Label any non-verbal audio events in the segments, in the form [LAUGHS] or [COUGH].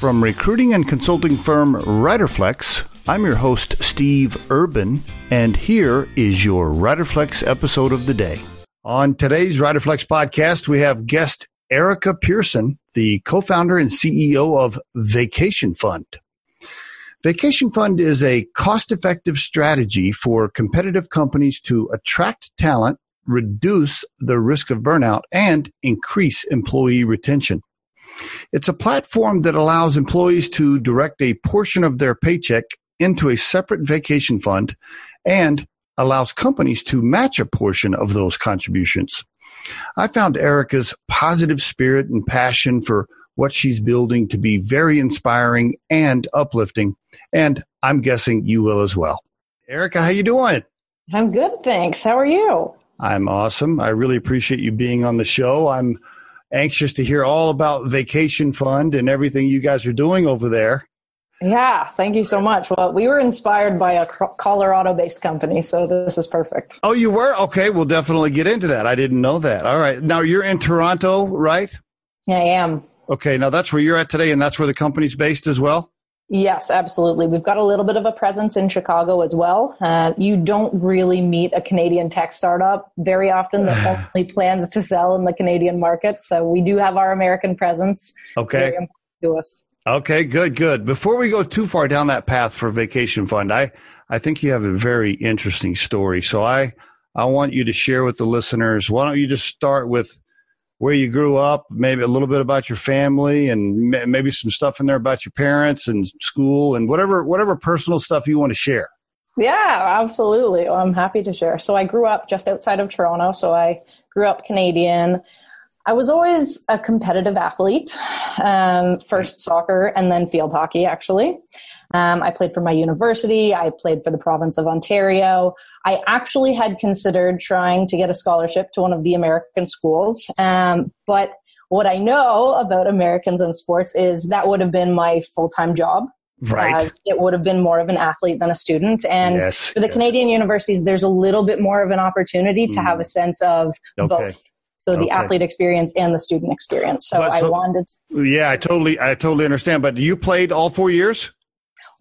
From recruiting and consulting firm Riderflex, I'm your host, Steve Urban, and here is your Riderflex episode of the day. On today's Riderflex podcast, we have guest Erica Pearson, the co founder and CEO of Vacation Fund. Vacation Fund is a cost effective strategy for competitive companies to attract talent, reduce the risk of burnout, and increase employee retention. It's a platform that allows employees to direct a portion of their paycheck into a separate vacation fund and allows companies to match a portion of those contributions. I found Erica's positive spirit and passion for what she's building to be very inspiring and uplifting, and I'm guessing you will as well. Erica, how you doing? I'm good, thanks. How are you? I'm awesome. I really appreciate you being on the show. I'm anxious to hear all about Vacation Fund and everything you guys are doing over there. Yeah, thank you so much. Well, we were inspired by a Colorado based company, so this is perfect. Oh, you were? Okay, we'll definitely get into that. I didn't know that. All right. Now you're in Toronto, right? Yeah, I am. Okay, now that's where you're at today, and that's where the company's based as well? Yes, absolutely. We've got a little bit of a presence in Chicago as well. Uh, you don't really meet a Canadian tech startup very often that [SIGHS] only plans to sell in the Canadian market. So we do have our American presence. Okay. To us. Okay, good, good. Before we go too far down that path for Vacation Fund, I, I think you have a very interesting story. So I, I want you to share with the listeners. Why don't you just start with where you grew up, maybe a little bit about your family, and maybe some stuff in there about your parents and school, and whatever whatever personal stuff you want to share. Yeah, absolutely. Well, I'm happy to share. So I grew up just outside of Toronto. So I grew up Canadian. I was always a competitive athlete. Um, first soccer and then field hockey, actually. Um, I played for my university. I played for the province of Ontario. I actually had considered trying to get a scholarship to one of the American schools. Um, but what I know about Americans and sports is that would have been my full time job. Right. it would have been more of an athlete than a student. And yes, for the yes. Canadian universities, there's a little bit more of an opportunity to mm. have a sense of okay. both. So the okay. athlete experience and the student experience. So, so, I wanted. Yeah, I totally, I totally understand. But you played all four years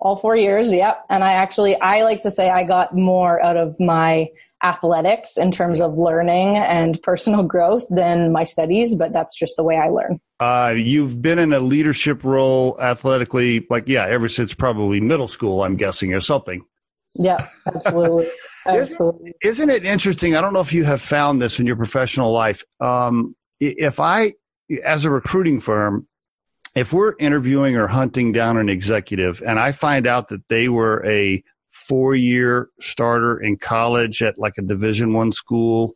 all four years yep. And i actually i like to say i got more out of my athletics in terms of learning and personal growth than my studies but that's just the way i learn. Uh, you've been in a leadership role athletically like yeah ever since probably middle school i'm guessing or something. Yeah absolutely. [LAUGHS] Absolutely. isn't, isn't it interesting i don't know if you have found this in your professional life um, if i as a recruiting firm if we're interviewing or hunting down an executive and I find out that they were a four year starter in college at like a division one school,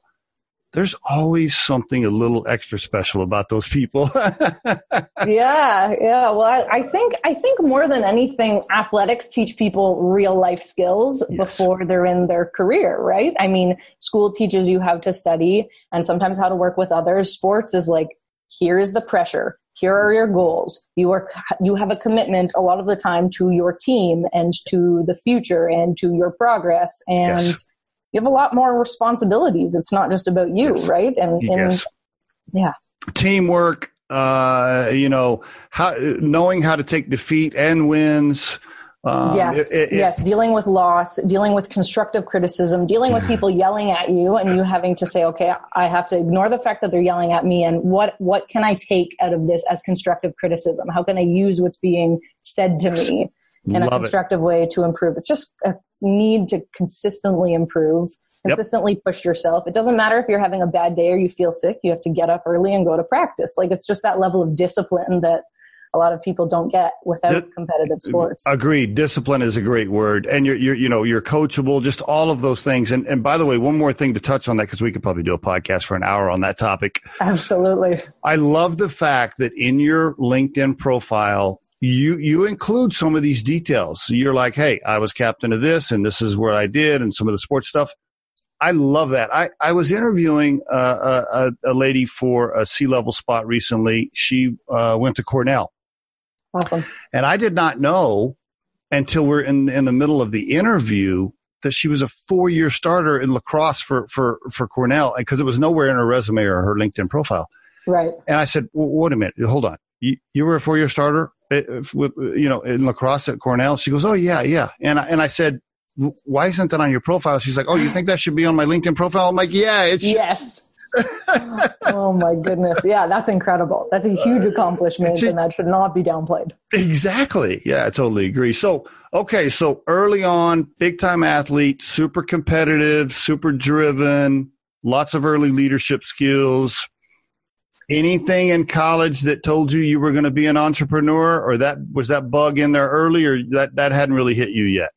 there's always something a little extra special about those people. [LAUGHS] yeah, yeah. Well, I, I, think I think more than anything, athletics teach people real life skills yes. before they're in their career, right? I mean, school teaches you how to study and sometimes how to work with others. Sports is like here is the pressure here are your goals you are you have a commitment a lot of the time to your team and to the future and to your progress and yes. you have a lot more responsibilities it's not just about you yes. right and, and yes. yeah teamwork uh you know how knowing how to take defeat and wins um, yes, it, it, yes. Dealing with loss, dealing with constructive criticism, dealing with people [SIGHS] yelling at you, and you having to say, "Okay, I have to ignore the fact that they're yelling at me, and what what can I take out of this as constructive criticism? How can I use what's being said to me in Love a constructive it. way to improve? It's just a need to consistently improve, consistently yep. push yourself. It doesn't matter if you're having a bad day or you feel sick; you have to get up early and go to practice. Like it's just that level of discipline that a lot of people don't get without competitive sports. Agreed. Discipline is a great word, and you're, you're you know you're coachable. Just all of those things. And and by the way, one more thing to touch on that because we could probably do a podcast for an hour on that topic. Absolutely. I love the fact that in your LinkedIn profile you you include some of these details. You're like, hey, I was captain of this, and this is what I did, and some of the sports stuff. I love that. I, I was interviewing uh, a, a, lady for a C-level spot recently. She uh, went to Cornell, Awesome. And I did not know until we're in in the middle of the interview that she was a four year starter in lacrosse for for for Cornell because it was nowhere in her resume or her LinkedIn profile. Right. And I said, well, "Wait a minute, hold on. You, you were a four year starter. Eh, with you know in lacrosse at Cornell?" She goes, "Oh yeah, yeah." And I, and I said, "Why isn't that on your profile?" She's like, "Oh, you think that should be on my LinkedIn profile?" I'm like, "Yeah, it's yes." Oh, oh my goodness. Yeah, that's incredible. That's a huge accomplishment and that should not be downplayed. Exactly. Yeah, I totally agree. So, okay, so early on, big time athlete, super competitive, super driven, lots of early leadership skills. Anything in college that told you you were going to be an entrepreneur or that was that bug in there early or that that hadn't really hit you yet?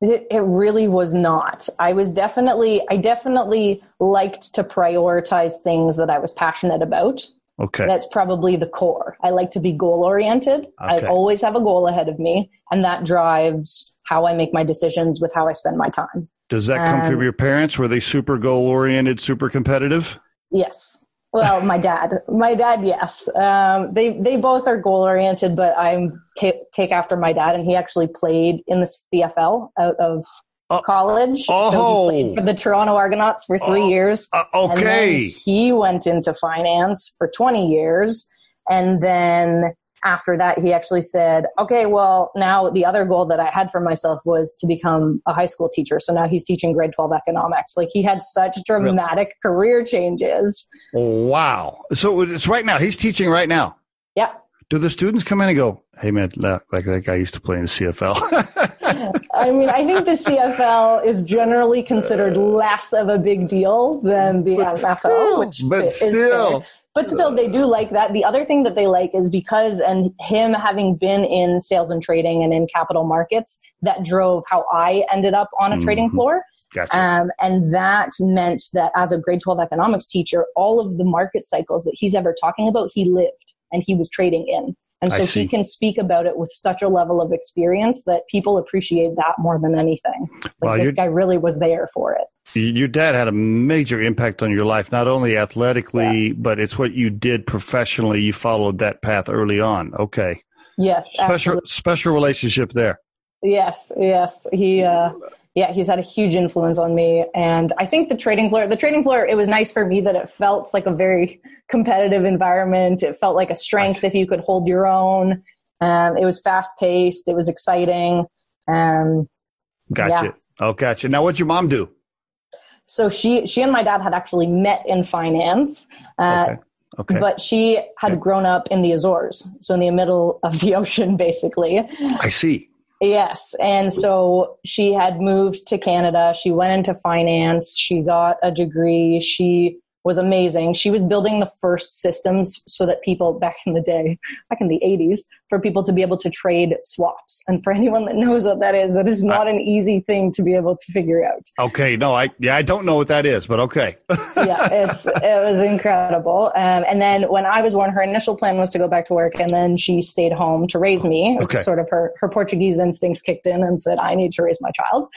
It, it really was not. I was definitely, I definitely liked to prioritize things that I was passionate about. Okay. That's probably the core. I like to be goal oriented. Okay. I always have a goal ahead of me, and that drives how I make my decisions with how I spend my time. Does that come um, from your parents? Were they super goal oriented, super competitive? Yes. Well, my dad, my dad, yes. Um, they they both are goal oriented, but I'm t- take after my dad, and he actually played in the CFL out of uh, college. Oh, so he played for the Toronto Argonauts for three oh, years. Uh, okay, he went into finance for twenty years, and then after that, he actually said, okay, well, now the other goal that I had for myself was to become a high school teacher. So now he's teaching grade 12 economics. Like he had such dramatic really? career changes. Wow. So it's right now. He's teaching right now. Yeah. Do the students come in and go, hey, man, like that guy used to play in the CFL? [LAUGHS] I mean, I think the CFL is generally considered less of a big deal than the but NFL, still, which but is still. Fair. But still, they do like that. The other thing that they like is because, and him having been in sales and trading and in capital markets, that drove how I ended up on a mm-hmm. trading floor. Gotcha. Um, and that meant that as a grade 12 economics teacher, all of the market cycles that he's ever talking about, he lived and he was trading in. And so he can speak about it with such a level of experience that people appreciate that more than anything. Like this guy really was there for it. Your dad had a major impact on your life, not only athletically, yeah. but it's what you did professionally. You followed that path early on. Okay. Yes. Special absolutely. special relationship there. Yes, yes. He uh yeah, he's had a huge influence on me. And I think the trading floor, the trading floor, it was nice for me that it felt like a very competitive environment. It felt like a strength if you could hold your own. Um, it was fast paced. It was exciting. Um, gotcha. Yeah. Oh, gotcha. Now, what'd your mom do? So she, she and my dad had actually met in finance. Uh, okay. Okay. But she had okay. grown up in the Azores, so in the middle of the [LAUGHS] ocean, basically. I see. Yes. And so she had moved to Canada. She went into finance. She got a degree. She was amazing. She was building the first systems so that people back in the day, back in the 80s, for people to be able to trade swaps. And for anyone that knows what that is, that is not an easy thing to be able to figure out. Okay, no, I yeah, I don't know what that is, but okay. [LAUGHS] yeah, it's it was incredible. Um, and then when I was born, her initial plan was to go back to work, and then she stayed home to raise me. It was okay. sort of her her Portuguese instincts kicked in and said, "I need to raise my child."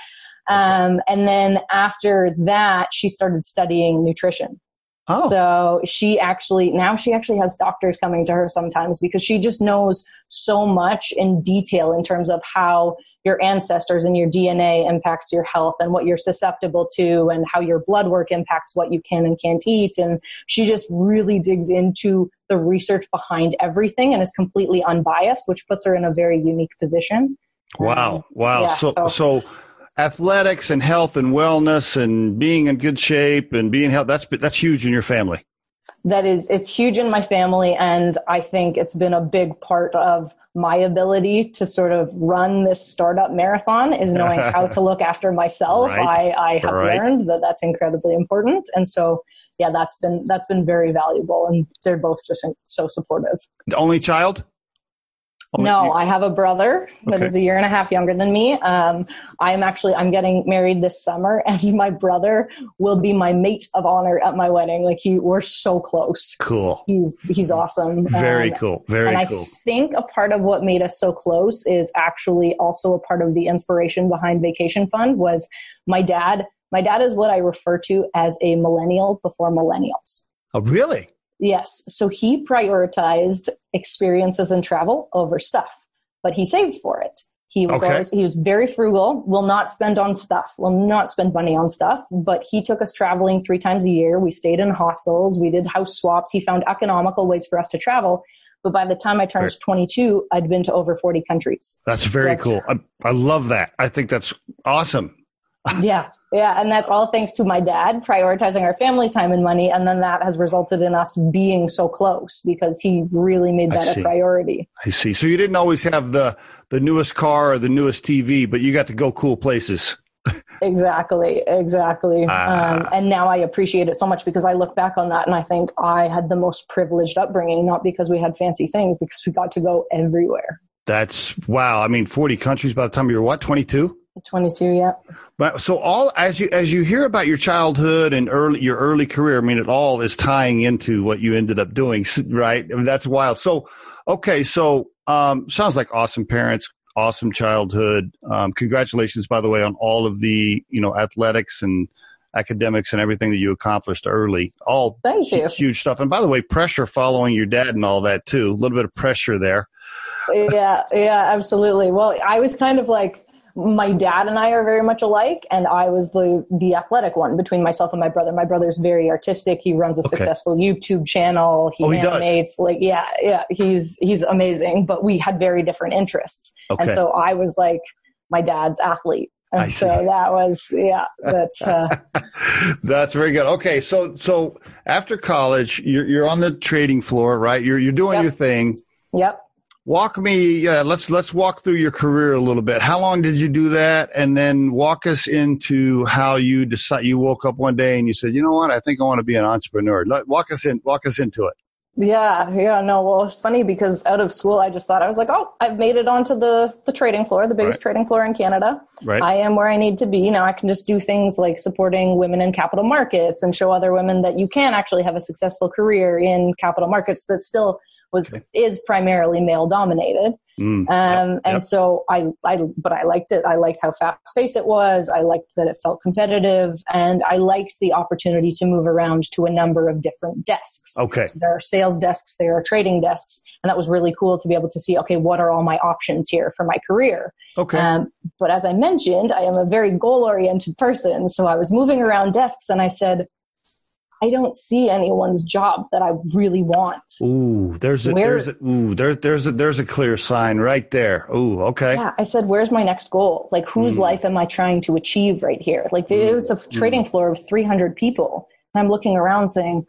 Um, and then after that, she started studying nutrition. Oh. So she actually, now she actually has doctors coming to her sometimes because she just knows so much in detail in terms of how your ancestors and your DNA impacts your health and what you're susceptible to and how your blood work impacts what you can and can't eat. And she just really digs into the research behind everything and is completely unbiased, which puts her in a very unique position. Wow. Um, wow. Yeah, so, so, so athletics and health and wellness and being in good shape and being healthy that's that's huge in your family that is it's huge in my family and i think it's been a big part of my ability to sort of run this startup marathon is knowing [LAUGHS] how to look after myself right. i i have right. learned that that's incredibly important and so yeah that's been that's been very valuable and they're both just so supportive the only child no, I have a brother that okay. is a year and a half younger than me. Um, I'm actually I'm getting married this summer, [LAUGHS] and my brother will be my mate of honor at my wedding. Like he, we're so close. Cool. He's he's awesome. Very um, cool. Very and cool. I think a part of what made us so close is actually also a part of the inspiration behind Vacation Fund was my dad. My dad is what I refer to as a millennial before millennials. Oh, really? Yes. So he prioritized experiences and travel over stuff, but he saved for it. He was okay. always, he was very frugal, will not spend on stuff, will not spend money on stuff, but he took us traveling three times a year. We stayed in hostels. We did house swaps. He found economical ways for us to travel. But by the time I turned 22, I'd been to over 40 countries. That's very so, cool. I, I love that. I think that's awesome. Yeah, yeah, and that's all thanks to my dad prioritizing our family's time and money, and then that has resulted in us being so close because he really made that a priority. I see. So you didn't always have the the newest car or the newest TV, but you got to go cool places. [LAUGHS] exactly, exactly. Uh, um, and now I appreciate it so much because I look back on that and I think I had the most privileged upbringing, not because we had fancy things, because we got to go everywhere. That's wow. I mean, 40 countries by the time you were what, 22? 22, yeah. But so all as you as you hear about your childhood and early your early career, I mean, it all is tying into what you ended up doing, right? I mean, that's wild. So, okay, so um, sounds like awesome parents, awesome childhood. Um, congratulations, by the way, on all of the you know athletics and academics and everything that you accomplished early. All Thank you. huge stuff. And by the way, pressure following your dad and all that too. A little bit of pressure there. yeah, yeah, absolutely. Well, I was kind of like my dad and I are very much alike, and I was the the athletic one between myself and my brother. My brother's very artistic. He runs a okay. successful YouTube channel. He, oh, he animates. Does. Like yeah, yeah, he's he's amazing. But we had very different interests, okay. and so I was like my dad's athlete. And so that was yeah, that uh, [LAUGHS] that's very good. Okay, so so after college, you're you're on the trading floor, right? You're you're doing yep. your thing. Yep walk me uh, let's let's walk through your career a little bit. How long did you do that? And then walk us into how you decide you woke up one day and you said you know what? I think i want to be an entrepreneur. Let, walk us in walk us into it. Yeah yeah no well it's funny because out of school i just thought i was like oh i've made it onto the the trading floor the biggest right. trading floor in canada. Right. i am where i need to be. Now i can just do things like supporting women in capital markets and show other women that you can actually have a successful career in capital markets that still was okay. is primarily male dominated. Mm, um, yep, and yep. so I, I, but I liked it. I liked how fast paced it was. I liked that it felt competitive, and I liked the opportunity to move around to a number of different desks. Okay, so there are sales desks, there are trading desks, and that was really cool to be able to see. Okay, what are all my options here for my career? Okay. Um, but as I mentioned, I am a very goal oriented person, so I was moving around desks, and I said, I don't see anyone's job that I really want. Ooh, there's a Where, there's a ooh, there, there's a there's a clear sign right there. Ooh, okay. Yeah, I said, where's my next goal? Like, whose mm. life am I trying to achieve right here? Like, mm. it was a trading mm. floor of 300 people, and I'm looking around saying,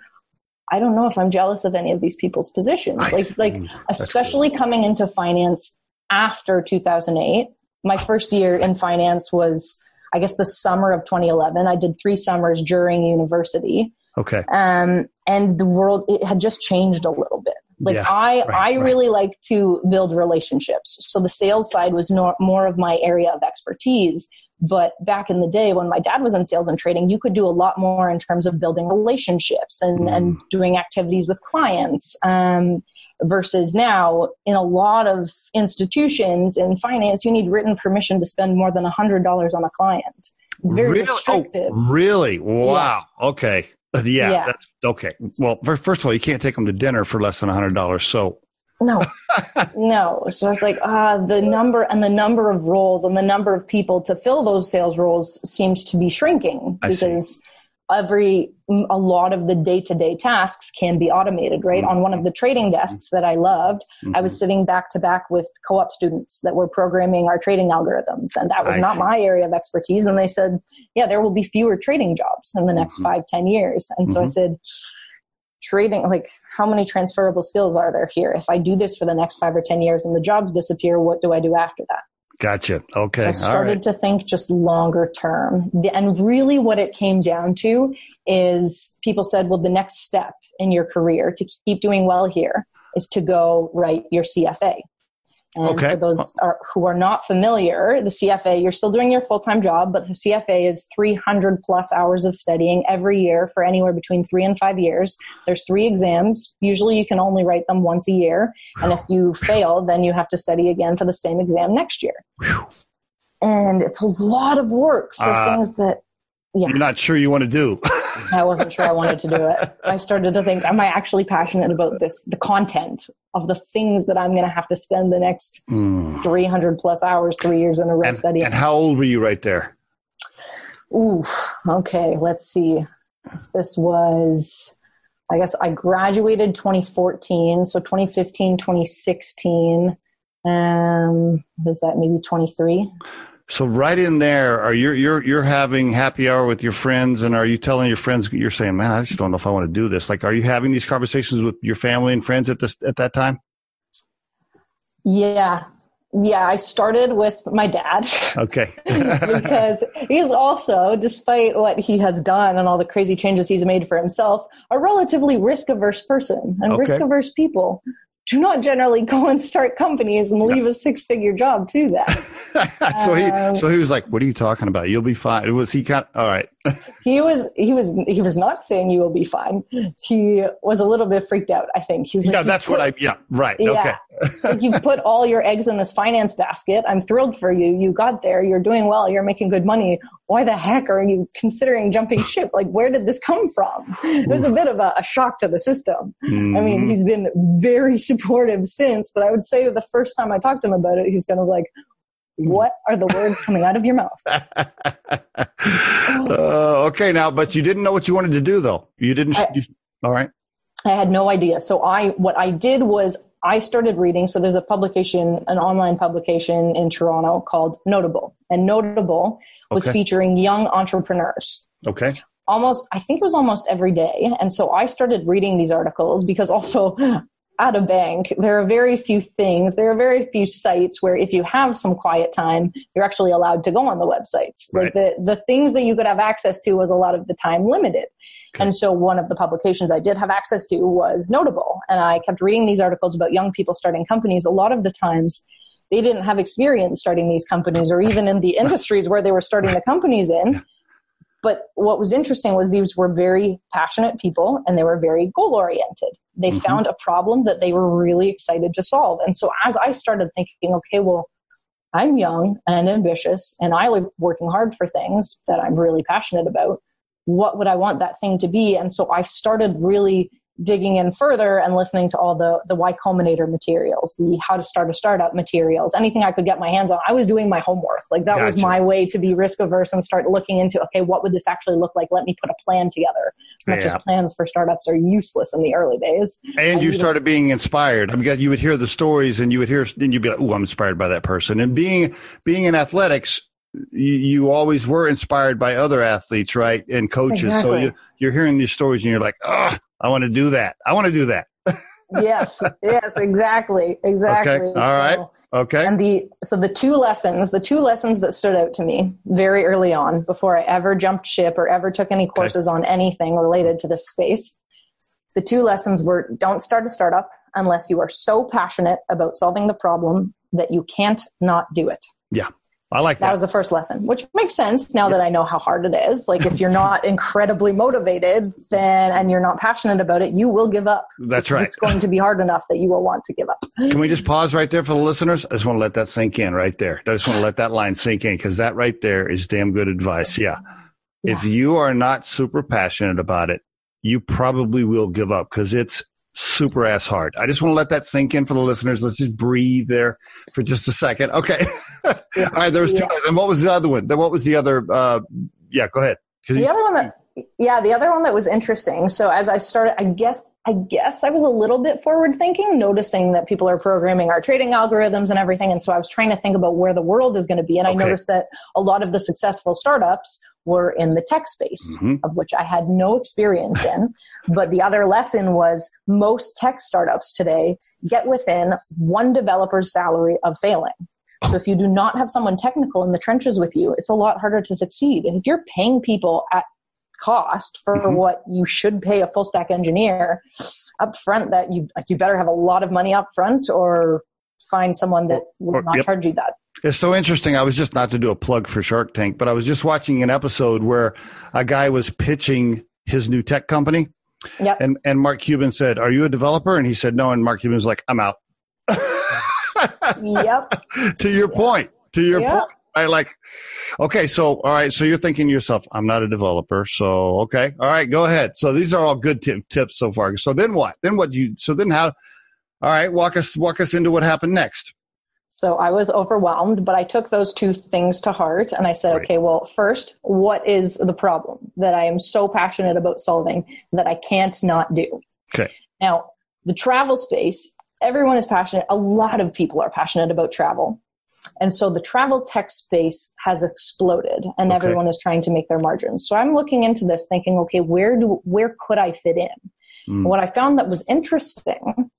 I don't know if I'm jealous of any of these people's positions. Like, [LAUGHS] like especially cool. coming into finance after 2008. My first year in finance was, I guess, the summer of 2011. I did three summers during university Okay. Um, and the world it had just changed a little bit. Like yeah, I, right, I really right. like to build relationships. So the sales side was no, more of my area of expertise. But back in the day when my dad was in sales and trading, you could do a lot more in terms of building relationships and, mm. and doing activities with clients. Um, versus now in a lot of institutions in finance, you need written permission to spend more than $100 on a client. It's very really? Oh, restrictive. Oh, really? Wow. Yeah. Okay. Yeah, yeah, that's okay. Well, first of all, you can't take them to dinner for less than a hundred dollars. So no, [LAUGHS] no. So it's like ah, the number and the number of roles and the number of people to fill those sales roles seems to be shrinking because every a lot of the day-to-day tasks can be automated right mm-hmm. on one of the trading desks that i loved mm-hmm. i was mm-hmm. sitting back to back with co-op students that were programming our trading algorithms and that was I not see. my area of expertise and they said yeah there will be fewer trading jobs in the next mm-hmm. five ten years and so i mm-hmm. said trading like how many transferable skills are there here if i do this for the next five or ten years and the jobs disappear what do i do after that Gotcha. Okay. So I started right. to think just longer term. And really, what it came down to is people said, well, the next step in your career to keep doing well here is to go write your CFA. And okay. for those are, who are not familiar, the CFA, you're still doing your full time job, but the CFA is 300 plus hours of studying every year for anywhere between three and five years. There's three exams. Usually you can only write them once a year. And if you fail, then you have to study again for the same exam next year. And it's a lot of work for uh, things that yeah. you're not sure you want to do. I wasn't sure I wanted to do it. [LAUGHS] I started to think, am I actually passionate about this, the content of the things that I'm going to have to spend the next mm. 300 plus hours, three years in a row and, studying? And how old were you right there? Ooh, okay. Let's see. This was I guess I graduated 2014, so 2015, 2016. Um, is that maybe 23? So right in there, are you you're you're having happy hour with your friends, and are you telling your friends you're saying, "Man, I just don't know if I want to do this." Like, are you having these conversations with your family and friends at this at that time? Yeah, yeah. I started with my dad. Okay, [LAUGHS] because he's also, despite what he has done and all the crazy changes he's made for himself, a relatively risk averse person and okay. risk averse people do not generally go and start companies and leave a six figure job to that. [LAUGHS] so he um, so he was like, "What are you talking about? You'll be fine." Was he kind? Of, all right. He was he was he was not saying you will be fine. He was a little bit freaked out. I think he was. Yeah, like, that's what I. Yeah, right. Yeah. Okay. so you put all your eggs in this finance basket. I'm thrilled for you. You got there. You're doing well. You're making good money. Why the heck are you considering jumping ship? Like, where did this come from? It was a bit of a, a shock to the system. Mm-hmm. I mean, mm-hmm. he's been very [LAUGHS] supportive since, but I would say the first time I talked to him about it, he was kind of like, what are the words coming out of your mouth? [LAUGHS] uh, okay, now, but you didn't know what you wanted to do, though. You didn't. I, you, all right. I had no idea. So I, what I did was I started reading. So there's a publication, an online publication in Toronto called Notable, and Notable was okay. featuring young entrepreneurs. Okay. Almost, I think it was almost every day. And so I started reading these articles because also at a bank, there are very few things, there are very few sites where if you have some quiet time, you're actually allowed to go on the websites. Right. Like the, the things that you could have access to was a lot of the time limited. Okay. And so one of the publications I did have access to was Notable. And I kept reading these articles about young people starting companies. A lot of the times, they didn't have experience starting these companies or even in the industries where they were starting the companies in. But what was interesting was these were very passionate people and they were very goal oriented. They mm-hmm. found a problem that they were really excited to solve. And so as I started thinking, okay, well, I'm young and ambitious and I live working hard for things that I'm really passionate about. What would I want that thing to be? And so I started really digging in further and listening to all the the Y Combinator materials, the how to start a startup materials, anything I could get my hands on. I was doing my homework. Like that gotcha. was my way to be risk averse and start looking into okay, what would this actually look like? Let me put a plan together. As much yeah. as plans for startups are useless in the early days. And you started being inspired. I mean, you would hear the stories and you would hear and you'd be like, "Oh, I'm inspired by that person." And being being in athletics, you, always were inspired by other athletes, right? And coaches. Exactly. So you, you're hearing these stories and you're like, oh, I want to do that. I want to do that. yes, yes, exactly, exactly. Okay. All so, right. Okay. And the so the two lessons, the two lessons that stood out to me very early on, before I ever jumped ship or ever took any courses okay. on anything related to this space, the two lessons were: don't start a startup unless you are so passionate about solving the problem that you can't not do it. Yeah. I like that. That was the first lesson, which makes sense now that I know how hard it is. Like if you're [LAUGHS] not incredibly motivated, then and you're not passionate about it, you will give up. That's right. It's going to be hard enough that you will want to give up. [LAUGHS] Can we just pause right there for the listeners? I just want to let that sink in right there. I just want to let that line sink in because that right there is damn good advice. Yeah. yeah. If you are not super passionate about it, you probably will give up because it's super ass hard. I just want to let that sink in for the listeners. Let's just breathe there for just a second. Okay. [LAUGHS] Yeah. All right. There was two. Yeah. And what was the other one? Then what was the other? Uh, yeah, go ahead. The other one that, yeah, the other one that was interesting. So as I started, I guess, I guess I was a little bit forward thinking, noticing that people are programming our trading algorithms and everything. And so I was trying to think about where the world is going to be. And okay. I noticed that a lot of the successful startups were in the tech space, mm-hmm. of which I had no experience in. [LAUGHS] but the other lesson was most tech startups today get within one developer's salary of failing. So if you do not have someone technical in the trenches with you, it's a lot harder to succeed. And if you're paying people at cost for mm-hmm. what you should pay a full stack engineer up front that you you better have a lot of money up front or find someone that will not yep. charge you that it's so interesting. I was just not to do a plug for Shark Tank, but I was just watching an episode where a guy was pitching his new tech company. Yep. And and Mark Cuban said, "Are you a developer?" And he said, "No." And Mark Cuban was like, "I'm out." [LAUGHS] yep. to your yep. point. To your yep. point. I like. Okay, so all right, so you're thinking to yourself, "I'm not a developer." So okay, all right, go ahead. So these are all good t- tips so far. So then what? Then what? You so then how? All right, walk us walk us into what happened next. So I was overwhelmed, but I took those two things to heart and I said, right. okay, well, first, what is the problem that I am so passionate about solving that I can't not do? Okay. Now, the travel space, everyone is passionate. A lot of people are passionate about travel. And so the travel tech space has exploded and okay. everyone is trying to make their margins. So I'm looking into this thinking, okay, where do, where could I fit in? Mm. What I found that was interesting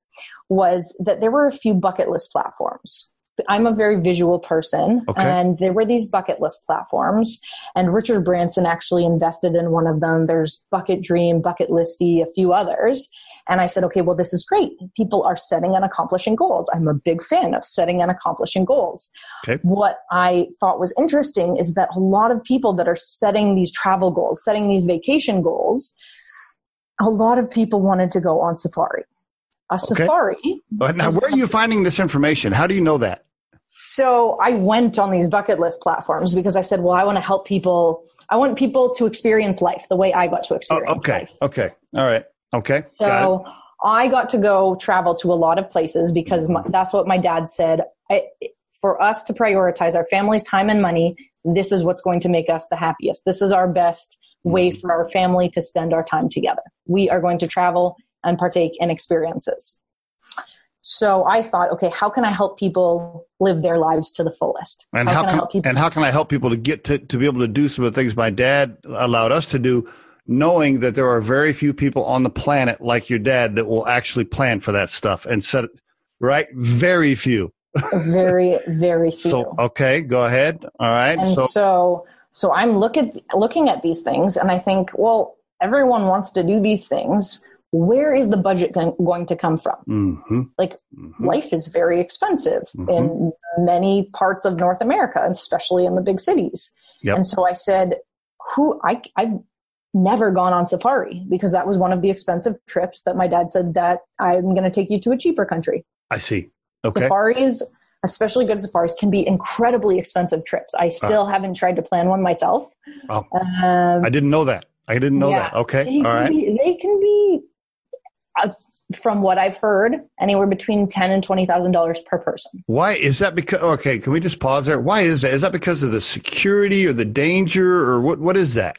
was that there were a few bucket list platforms. I'm a very visual person, okay. and there were these bucket list platforms. And Richard Branson actually invested in one of them. There's Bucket Dream, Bucket Listy, a few others. And I said, okay, well, this is great. People are setting and accomplishing goals. I'm a big fan of setting and accomplishing goals. Okay. What I thought was interesting is that a lot of people that are setting these travel goals, setting these vacation goals, a lot of people wanted to go on safari a okay. safari. But now, where are you finding this information? How do you know that? So I went on these bucket list platforms because I said, well, I want to help people. I want people to experience life the way I got to experience oh, okay. life. Okay. All right. Okay. So got I got to go travel to a lot of places because my, that's what my dad said. I, for us to prioritize our family's time and money, this is what's going to make us the happiest. This is our best way for our family to spend our time together. We are going to travel and partake in experiences. So I thought, okay, how can I help people live their lives to the fullest? And how, how can, and how can I help people to get to, to be able to do some of the things my dad allowed us to do, knowing that there are very few people on the planet like your dad that will actually plan for that stuff and set it right? Very few. very, very [LAUGHS] few. So okay, go ahead. All right. And so so, so I'm look at, looking at these things and I think, well, everyone wants to do these things where is the budget going to come from? Mm-hmm. Like, mm-hmm. life is very expensive mm-hmm. in many parts of North America, especially in the big cities. Yep. And so I said, "Who? I, I've never gone on safari because that was one of the expensive trips that my dad said that I'm going to take you to a cheaper country." I see. Okay. Safaris, especially good safaris, can be incredibly expensive trips. I still uh, haven't tried to plan one myself. Oh, um, I didn't know that. I didn't know yeah, that. Okay. All right. Be, they can be uh, from what I've heard, anywhere between ten and twenty thousand dollars per person. Why is that? Because okay, can we just pause there? Why is that? Is that because of the security or the danger, or what? What is that?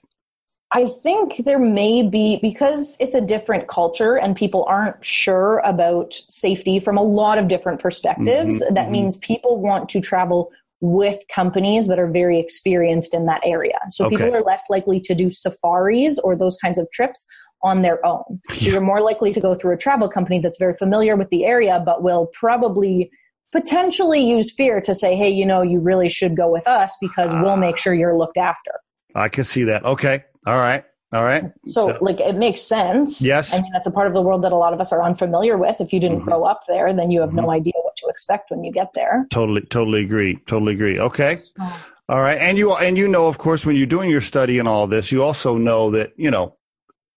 I think there may be because it's a different culture and people aren't sure about safety from a lot of different perspectives. Mm-hmm, that mm-hmm. means people want to travel with companies that are very experienced in that area. So okay. people are less likely to do safaris or those kinds of trips on their own. So yeah. you're more likely to go through a travel company that's very familiar with the area, but will probably potentially use fear to say, hey, you know, you really should go with us because uh, we'll make sure you're looked after. I can see that. Okay. All right. All right. So, so, like, it makes sense. Yes. I mean, that's a part of the world that a lot of us are unfamiliar with. If you didn't mm-hmm. grow up there, then you have mm-hmm. no idea what to expect when you get there. Totally, totally agree. Totally agree. Okay. Oh. All right. And you, and you know, of course, when you're doing your study and all this, you also know that, you know,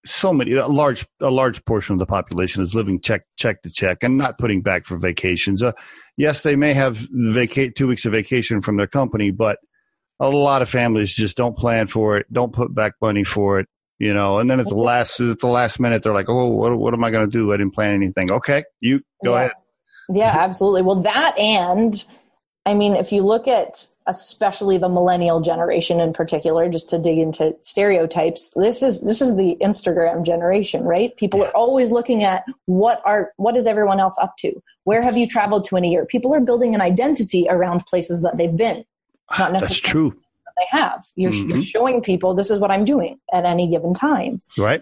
so many a large a large portion of the population is living check check to check and not putting back for vacations. Uh, yes, they may have vacate two weeks of vacation from their company, but a lot of families just don't plan for it, don't put back money for it, you know. And then at the last at the last minute, they're like, "Oh, what what am I going to do? I didn't plan anything." Okay, you go yeah. ahead. Yeah, absolutely. Well, that and I mean, if you look at especially the millennial generation in particular, just to dig into stereotypes, this is this is the Instagram generation, right? People are always looking at what are what is everyone else up to? Where have you traveled to in a year? People are building an identity around places that they've been. Not [SIGHS] necessarily That's true. They have. You're, mm-hmm. you're showing people this is what I'm doing at any given time. Right.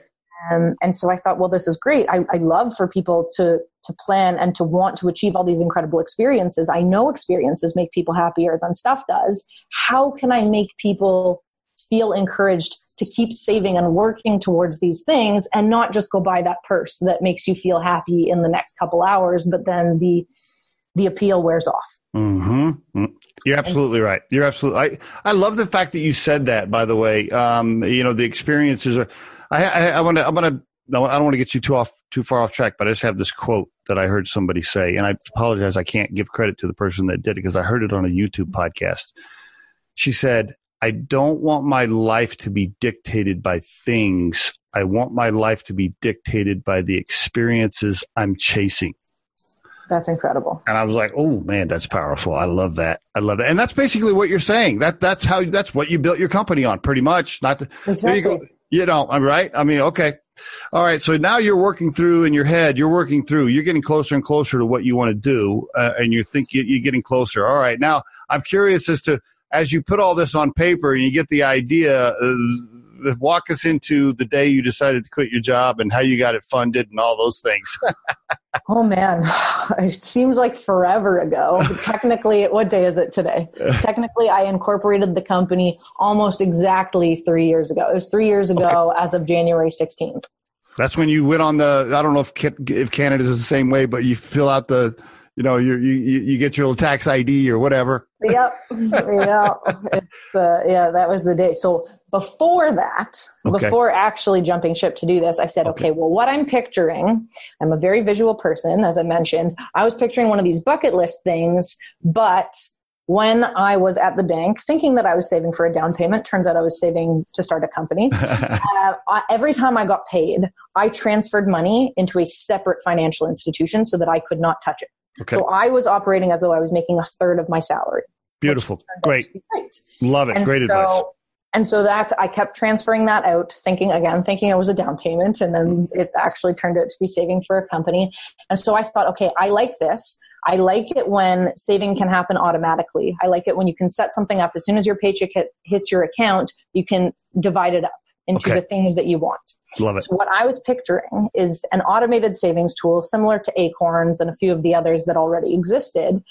Um, and so I thought, well, this is great. I, I love for people to to plan and to want to achieve all these incredible experiences. I know experiences make people happier than stuff does. How can I make people feel encouraged to keep saving and working towards these things and not just go buy that purse that makes you feel happy in the next couple hours, but then the the appeal wears off. Mm-hmm. You're absolutely right. You're absolutely. I I love the fact that you said that. By the way, um, you know the experiences are. I I, I want to. I want to I don't want to get you too off too far off track, but I just have this quote that I heard somebody say, and I apologize, I can't give credit to the person that did it because I heard it on a YouTube podcast. She said, "I don't want my life to be dictated by things. I want my life to be dictated by the experiences I'm chasing." That's incredible. And I was like, oh man, that's powerful. I love that. I love it. And that's basically what you're saying. That that's how that's what you built your company on, pretty much. Not to, exactly. there you go. You know, I'm right. I mean, okay. All right. So now you're working through in your head, you're working through, you're getting closer and closer to what you want to do. Uh, and you think you're getting closer. All right. Now I'm curious as to, as you put all this on paper and you get the idea, uh, walk us into the day you decided to quit your job and how you got it funded and all those things. [LAUGHS] oh man, [SIGHS] it seems like forever ago. [LAUGHS] Technically, what day is it today? Technically, I incorporated the company almost exactly three years ago. It was three years ago okay. as of January 16th. That's when you went on the, I don't know if, if Canada is the same way, but you fill out the, you know, you, you, you get your little tax ID or whatever. Yep. yeah. It's, uh, yeah, that was the day. So before that, okay. before actually jumping ship to do this, I said, okay. okay, well, what I'm picturing, I'm a very visual person, as I mentioned. I was picturing one of these bucket list things, but when I was at the bank thinking that I was saving for a down payment, turns out I was saving to start a company. [LAUGHS] uh, every time I got paid, I transferred money into a separate financial institution so that I could not touch it. Okay. So I was operating as though I was making a third of my salary. Beautiful. Great. Great. Love it. And Great so, advice. And so that I kept transferring that out, thinking again, thinking it was a down payment, and then it actually turned out to be saving for a company. And so I thought, okay, I like this. I like it when saving can happen automatically. I like it when you can set something up as soon as your paycheck hit, hits your account, you can divide it up into okay. the things that you want. Love it. So what I was picturing is an automated savings tool similar to Acorns and a few of the others that already existed,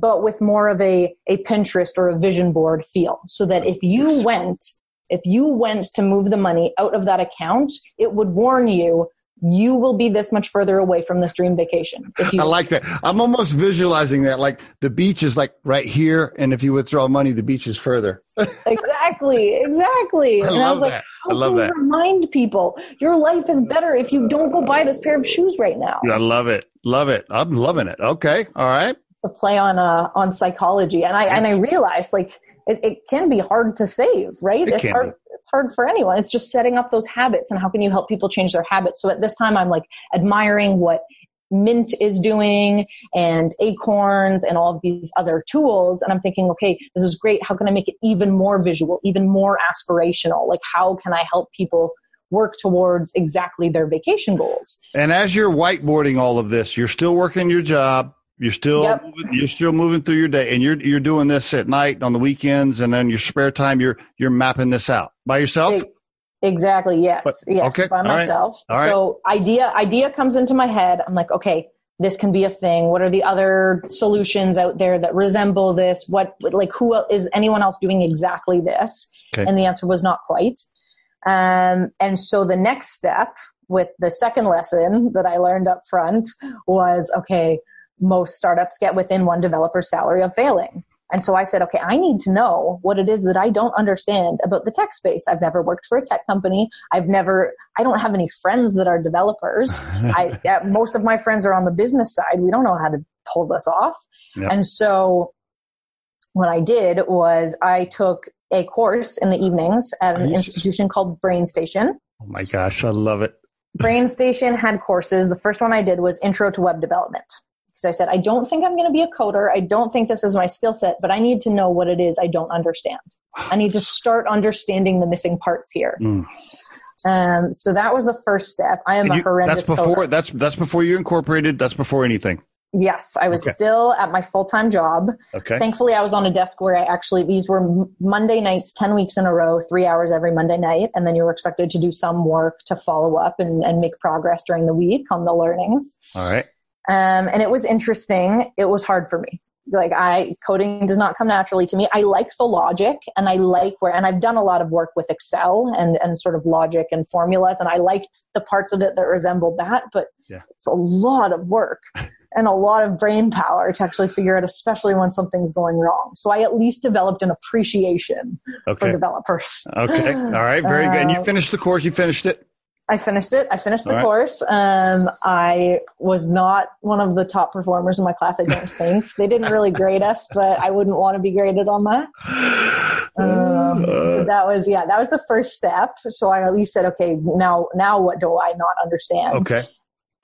but with more of a, a Pinterest or a vision board feel. So that if you went, if you went to move the money out of that account, it would warn you you will be this much further away from this dream vacation. I like that. I'm almost visualizing that. Like the beach is like right here, and if you withdraw money, the beach is further. [LAUGHS] exactly, exactly. I and I was like, how I love can that. remind people your life is better if you don't go buy this pair of shoes right now. I love it. Love it. I'm loving it. Okay. All right. To play on uh on psychology, and I and I realized like it, it can be hard to save, right? It it's hard. Be it's hard for anyone. It's just setting up those habits and how can you help people change their habits. So at this time, I'm like admiring what Mint is doing and Acorns and all of these other tools. And I'm thinking, okay, this is great. How can I make it even more visual, even more aspirational? Like, how can I help people work towards exactly their vacation goals? And as you're whiteboarding all of this, you're still working your job. You're still yep. you're still moving through your day, and you're you're doing this at night on the weekends, and then your spare time you're you're mapping this out by yourself. Exactly. Yes. But, yes. Okay. By myself. All right. So idea idea comes into my head. I'm like, okay, this can be a thing. What are the other solutions out there that resemble this? What like who is anyone else doing exactly this? Okay. And the answer was not quite. Um, and so the next step with the second lesson that I learned up front was okay most startups get within one developer's salary of failing. And so I said, okay, I need to know what it is that I don't understand about the tech space. I've never worked for a tech company. I've never, I don't have any friends that are developers. [LAUGHS] I, most of my friends are on the business side. We don't know how to pull this off. Yep. And so what I did was I took a course in the evenings at an institution called BrainStation. Oh my gosh, I love it. BrainStation had courses. The first one I did was Intro to Web Development because I said, I don't think I'm going to be a coder. I don't think this is my skill set, but I need to know what it is I don't understand. I need to start understanding the missing parts here. Mm. Um, so that was the first step. I am you, a horrendous. That's before. Coder. That's that's before you incorporated. That's before anything. Yes, I was okay. still at my full time job. Okay. Thankfully, I was on a desk where I actually these were Monday nights, ten weeks in a row, three hours every Monday night, and then you were expected to do some work to follow up and, and make progress during the week on the learnings. All right. Um, and it was interesting. It was hard for me. Like I, coding does not come naturally to me. I like the logic and I like where, and I've done a lot of work with Excel and, and sort of logic and formulas. And I liked the parts of it that resembled that, but yeah. it's a lot of work [LAUGHS] and a lot of brain power to actually figure out, especially when something's going wrong. So I at least developed an appreciation okay. for developers. Okay. All right. Very uh, good. And you [LAUGHS] uh, finished the course. You finished it. I finished it. I finished the right. course. Um, I was not one of the top performers in my class. I don't think they didn't really grade us, but I wouldn't want to be graded on that. Um, that was yeah. That was the first step. So I at least said, okay, now now what do I not understand? Okay.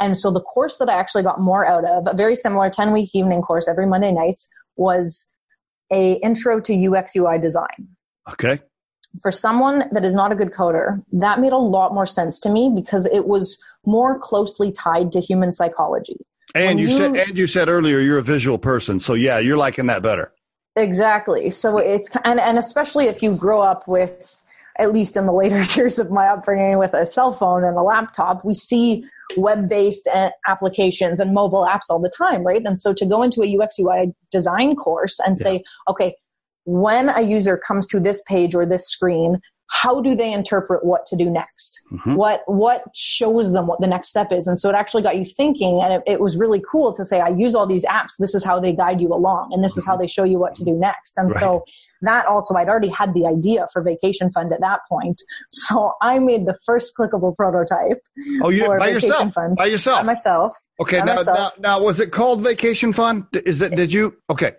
And so the course that I actually got more out of, a very similar 10 week evening course every Monday nights, was a intro to UX UI design. Okay. For someone that is not a good coder, that made a lot more sense to me because it was more closely tied to human psychology. And you, you, said and you said earlier you're a visual person, so yeah, you're liking that better. Exactly. So it's and and especially if you grow up with at least in the later [LAUGHS] years of my upbringing with a cell phone and a laptop, we see web-based eh, applications and mobile apps all the time, right? And so to go into a UX UI design course and say, yeah. okay, when a user comes to this page or this screen, how do they interpret what to do next? Mm-hmm. what what shows them what the next step is? And so it actually got you thinking and it, it, was really cool to say i use all these apps. This is how they guide you along and this mm-hmm. is how mm-hmm. they show you what to do next. And right. so that also i'd already had the idea for vacation fund at that point. So i made the first clickable prototype oh you by yourself? Fund. By yourself? By myself. Okay by now, myself. now now was it called vacation fund? Is it did you? Okay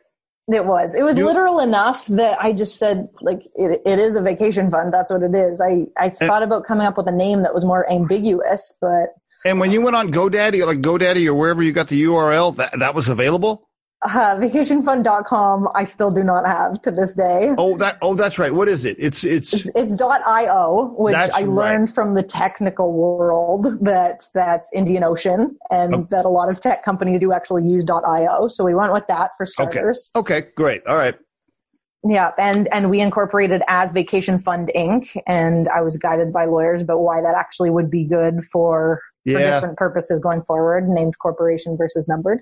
it was. It was you, literal enough that I just said, like, it, it is a vacation fund. That's what it is. I, I thought about coming up with a name that was more ambiguous, but. And when you went on GoDaddy, like GoDaddy or wherever you got the URL, that, that was available? Uh, vacationfund.com I still do not have to this day. Oh, that oh that's right. What is it? It's it's it's, it's .io, which I learned right. from the technical world that that's Indian Ocean and oh. that a lot of tech companies do actually use .io. So we went with that for starters. Okay. Okay, great. All right. Yeah, and and we incorporated as Vacation Fund Inc. and I was guided by lawyers about why that actually would be good for for different purposes going forward, named corporation versus numbered.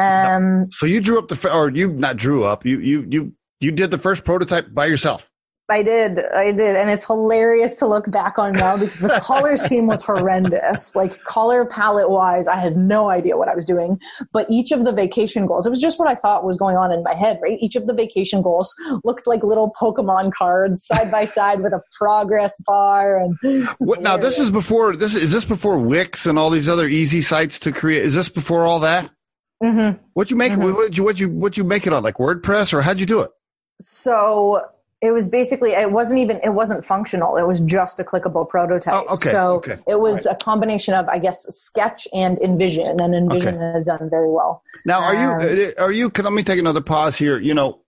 Um, so you drew up the, or you not drew up, you, you, you, you did the first prototype by yourself. I did, I did, and it's hilarious to look back on now because the color scheme was horrendous. Like color palette wise, I had no idea what I was doing. But each of the vacation goals, it was just what I thought was going on in my head. Right, each of the vacation goals looked like little Pokemon cards side by side with a progress bar. And what now? This is before. This is this before Wix and all these other easy sites to create. Is this before all that? Mm-hmm. What you make? Mm-hmm. What you what you what you make it on? Like WordPress, or how'd you do it? So it was basically it wasn't even it wasn't functional. It was just a clickable prototype. Oh, okay. So okay. it was right. a combination of I guess Sketch and InVision, and InVision okay. has done very well. Now, are um, you are you? Can, let me take another pause here. You know,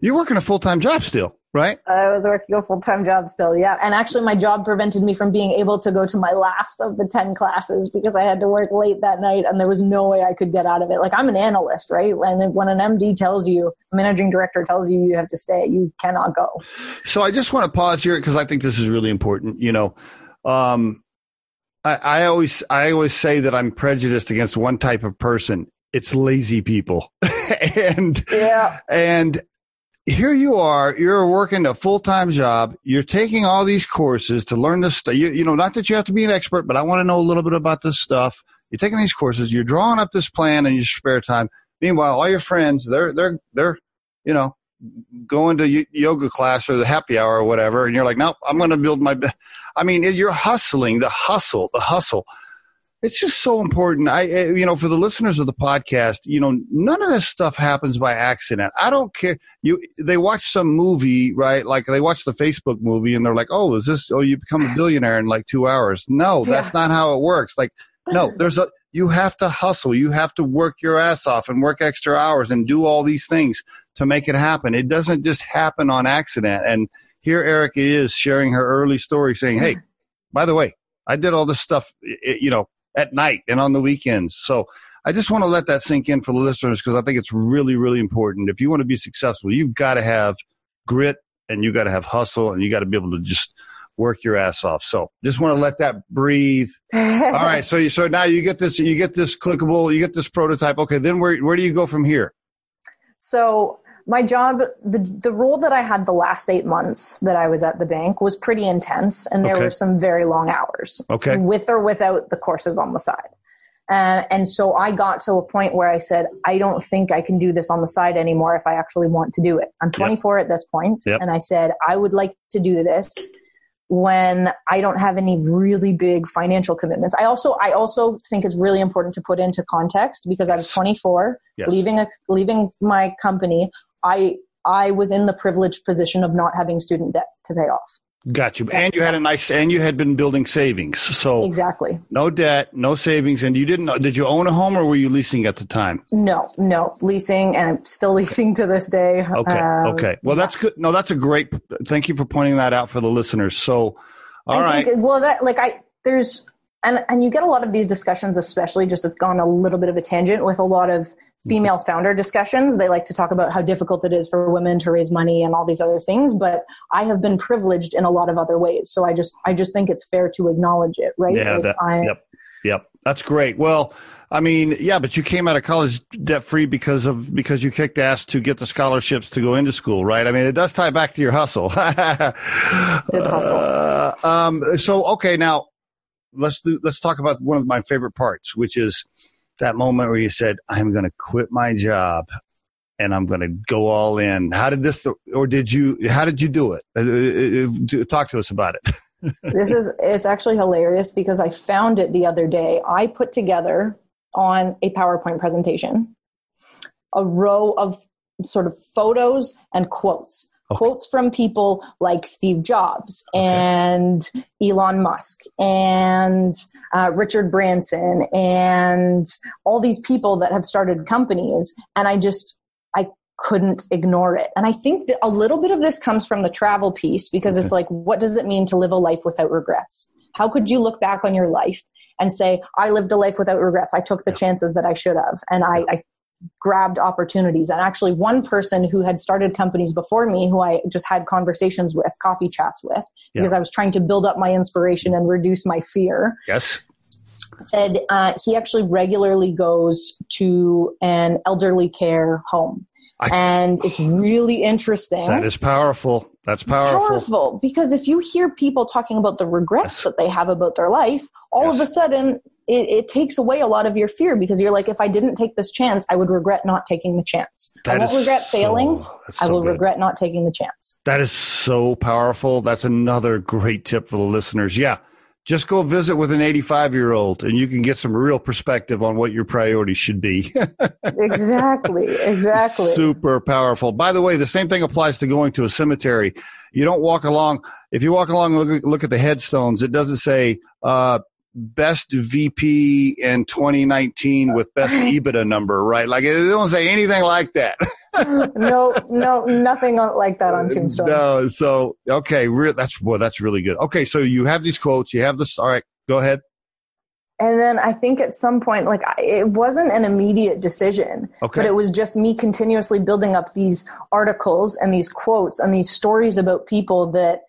you're working a full time job still right? I was working a full time job still, yeah. And actually, my job prevented me from being able to go to my last of the 10 classes because I had to work late that night and there was no way I could get out of it. Like, I'm an analyst, right? And when an MD tells you, managing director tells you you have to stay, you cannot go. So I just want to pause here because I think this is really important. You know, um, I, I always I always say that I'm prejudiced against one type of person. It's lazy people, [LAUGHS] and yeah, and here you are, you're working a full time job. You're taking all these courses to learn this stuff. You, you know, not that you have to be an expert, but I want to know a little bit about this stuff. You're taking these courses. You're drawing up this plan in your spare time. Meanwhile, all your friends, they're they're they're, you know, going to yoga class or the happy hour or whatever, and you're like, nope, I'm going to build my. I mean, you're hustling, the hustle, the hustle it's just so important. I, you know, for the listeners of the podcast, you know, none of this stuff happens by accident. I don't care. You, they watch some movie, right? Like they watch the Facebook movie and they're like, oh, is this, oh, you become a billionaire in like two hours. No, that's yeah. not how it works. Like, no, there's a, you have to hustle. You have to work your ass off and work extra hours and do all these things to make it happen. It doesn't just happen on accident. And here Erica is sharing her early story saying, Hey, by the way, I did all this stuff, you know, at night and on the weekends. So I just want to let that sink in for the listeners because I think it's really, really important. If you want to be successful, you've got to have grit and you've got to have hustle and you got to be able to just work your ass off. So just want to let that breathe. [LAUGHS] All right. So you, so now you get this, you get this clickable, you get this prototype. Okay. Then where, where do you go from here? So my job, the, the role that I had the last eight months that I was at the bank was pretty intense, and there okay. were some very long hours. Okay. With or without the courses on the side. Uh, and so I got to a point where I said, I don't think I can do this on the side anymore if I actually want to do it. I'm 24 yep. at this point, yep. and I said, I would like to do this when I don't have any really big financial commitments. I also I also think it's really important to put into context because I was 24, yes. leaving a leaving my company I I was in the privileged position of not having student debt to pay off. Got you. And you had a nice, and you had been building savings. So exactly. No debt, no savings. And you didn't, did you own a home or were you leasing at the time? No, no, leasing and I'm still [LAUGHS] leasing to this day. Okay. Um, okay. Well, that's good. No, that's a great, thank you for pointing that out for the listeners. So, all right. Think, well, that, like I, there's, and, and you get a lot of these discussions, especially just have gone a little bit of a tangent with a lot of female founder discussions. They like to talk about how difficult it is for women to raise money and all these other things, but I have been privileged in a lot of other ways. So I just I just think it's fair to acknowledge it, right? Yeah, like that, I, yep. Yep. That's great. Well, I mean, yeah, but you came out of college debt free because of because you kicked ass to get the scholarships to go into school, right? I mean, it does tie back to your hustle. [LAUGHS] hustle. Uh, um, so okay, now let's do let's talk about one of my favorite parts, which is that moment where you said, I'm going to quit my job and I'm going to go all in. How did this, or did you, how did you do it? Uh, uh, uh, talk to us about it. [LAUGHS] this is, it's actually hilarious because I found it the other day. I put together on a PowerPoint presentation a row of sort of photos and quotes Okay. Quotes from people like Steve Jobs okay. and Elon Musk and uh, Richard Branson and all these people that have started companies. And I just, I couldn't ignore it. And I think that a little bit of this comes from the travel piece because okay. it's like, what does it mean to live a life without regrets? How could you look back on your life and say, I lived a life without regrets. I took the chances that I should have. And I, I grabbed opportunities. And actually, one person who had started companies before me, who I just had conversations with, coffee chats with, because yeah. I was trying to build up my inspiration and reduce my fear. Yes. Said uh, he actually regularly goes to an elderly care home. I, and it's really interesting. That is powerful. That's powerful. Powerful because if you hear people talking about the regrets yes. that they have about their life, all yes. of a sudden it, it, takes away a lot of your fear because you're like, if I didn't take this chance, I would regret not taking the chance. That I won't regret so, failing. So I will good. regret not taking the chance. That is so powerful. That's another great tip for the listeners. Yeah. Just go visit with an 85 year old and you can get some real perspective on what your priorities should be. [LAUGHS] exactly. Exactly. Super powerful. By the way, the same thing applies to going to a cemetery. You don't walk along. If you walk along and look, look at the headstones, it doesn't say, uh, best VP in 2019 with best [LAUGHS] EBITDA number, right? Like it don't say anything like that. [LAUGHS] no, no, nothing like that on uh, Tombstone. No, so okay, re- that's well, that's really good. Okay, so you have these quotes, you have this. All right, go ahead. And then I think at some point, like it wasn't an immediate decision, okay. but it was just me continuously building up these articles and these quotes and these stories about people that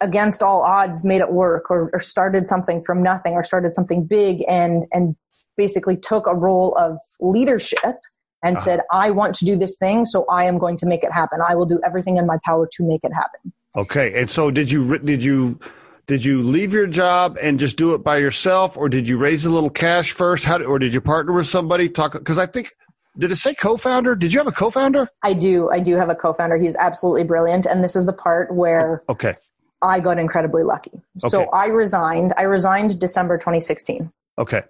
against all odds made it work or, or started something from nothing or started something big and and basically took a role of leadership and uh said i want to do this thing so i am going to make it happen. I will do everything in my power to make it happen. Okay. And so did you did you did you leave your job and just do it by yourself or did you raise a little cash first? How or did you partner with somebody? Talk because i think did it say co-founder? Did you have a co-founder? I do. I do have a co-founder. He's absolutely brilliant. And this is the part where okay I got incredibly lucky. Okay. So I resigned. I resigned December 2016. Okay.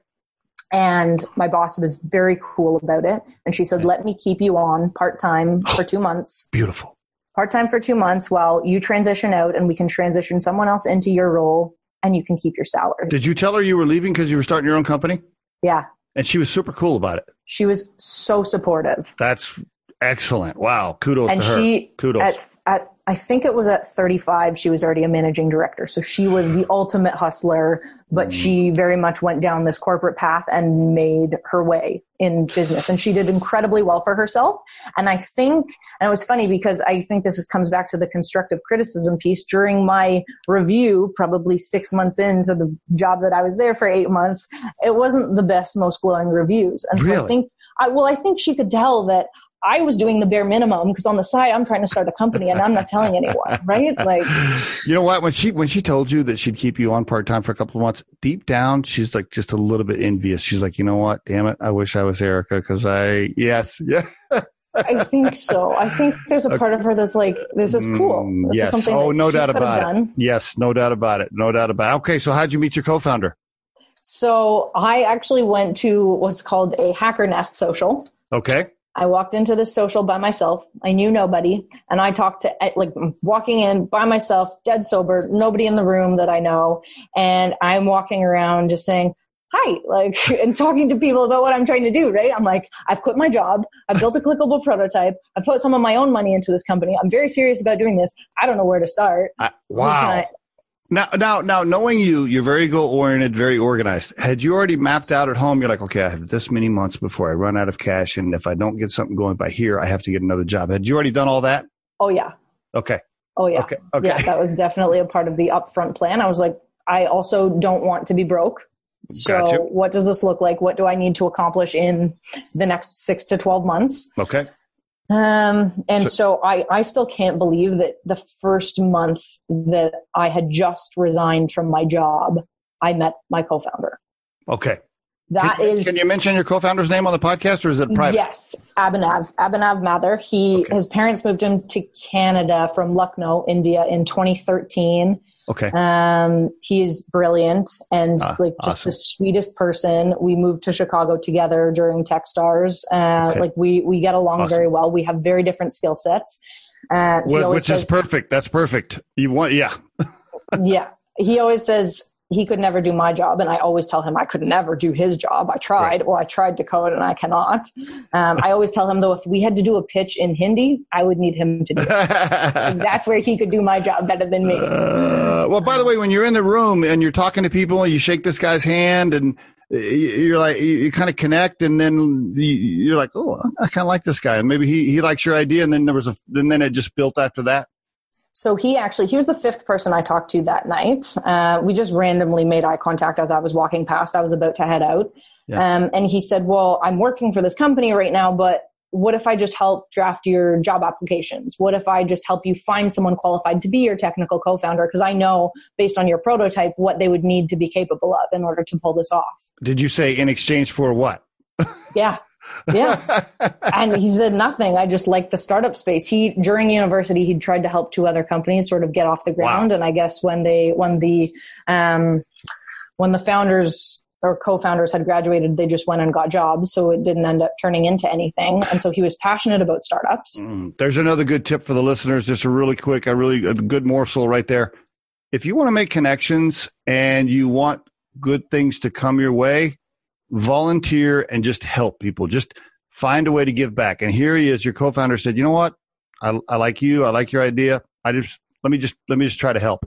And my boss was very cool about it. And she said, let me keep you on part time [SIGHS] for two months. Beautiful. Part time for two months while you transition out and we can transition someone else into your role and you can keep your salary. Did you tell her you were leaving because you were starting your own company? Yeah. And she was super cool about it. She was so supportive. That's excellent. Wow. Kudos and to her. She, Kudos. At, at I think it was at 35, she was already a managing director. So she was the ultimate hustler, but mm. she very much went down this corporate path and made her way in business. And she did incredibly well for herself. And I think, and it was funny because I think this is, comes back to the constructive criticism piece. During my review, probably six months into the job that I was there for eight months, it wasn't the best, most glowing reviews. And so really? I think I, well, I think she could tell that I was doing the bare minimum because on the side I'm trying to start a company and I'm not telling anyone, right? Like, [LAUGHS] you know what? When she when she told you that she'd keep you on part time for a couple of months, deep down she's like just a little bit envious. She's like, you know what? Damn it! I wish I was Erica because I yes yeah. [LAUGHS] I think so. I think there's a part of her that's like, this is cool. Mm, this yes. Is oh, no doubt about it. Done. Yes, no doubt about it. No doubt about it. Okay, so how'd you meet your co-founder? So I actually went to what's called a HackerNest social. Okay I walked into this social by myself. I knew nobody. And I talked to, like, walking in by myself, dead sober, nobody in the room that I know. And I'm walking around just saying, hi, like, [LAUGHS] and talking to people about what I'm trying to do, right? I'm like, I've quit my job. I've built a clickable prototype. I've put some of my own money into this company. I'm very serious about doing this. I don't know where to start. Uh, wow. Now, now, now, knowing you, you're very goal oriented, very organized. Had you already mapped out at home? You're like, okay, I have this many months before I run out of cash, and if I don't get something going by here, I have to get another job. Had you already done all that? Oh yeah. Okay. Oh yeah. Okay. okay. Yeah, that was definitely a part of the upfront plan. I was like, I also don't want to be broke. So, gotcha. what does this look like? What do I need to accomplish in the next six to twelve months? Okay. Um, and so, so, I, I still can't believe that the first month that I had just resigned from my job, I met my co-founder. Okay. That can, is. Can you mention your co-founder's name on the podcast, or is it private? Yes, Abhinav. Abhinav Mather. He okay. his parents moved him to Canada from Lucknow, India, in 2013. Okay. Um, he is brilliant and ah, like just awesome. the sweetest person. We moved to Chicago together during Techstars. Uh, okay. Like we we get along awesome. very well. We have very different skill sets. Uh, which says, is perfect. That's perfect. You want, yeah. [LAUGHS] yeah. He always says, he could never do my job. And I always tell him I could never do his job. I tried, right. or I tried to code and I cannot. Um, I always tell him though, if we had to do a pitch in Hindi, I would need him to do it. [LAUGHS] that's where he could do my job better than me. Uh, well, by the way, when you're in the room and you're talking to people and you shake this guy's hand and you're like, you kind of connect and then you're like, oh, I kind of like this guy. And maybe he, he likes your idea. And then there was a, and then it just built after that. So he actually, he was the fifth person I talked to that night. Uh, we just randomly made eye contact as I was walking past. I was about to head out. Yeah. Um, and he said, Well, I'm working for this company right now, but what if I just help draft your job applications? What if I just help you find someone qualified to be your technical co founder? Because I know based on your prototype what they would need to be capable of in order to pull this off. Did you say in exchange for what? yeah yeah. [LAUGHS] and he said nothing. I just like the startup space. He during university he tried to help two other companies sort of get off the ground. Wow. And I guess when they when the um when the founders or co-founders had graduated, they just went and got jobs, so it didn't end up turning into anything. And so he was passionate about startups. Mm, there's another good tip for the listeners, just a really quick, a really a good morsel right there. If you want to make connections and you want good things to come your way, volunteer and just help people. Just find a way to give back. And here he is. Your co-founder said, "You know what? I, I like you. I like your idea. I just let me just let me just try to help."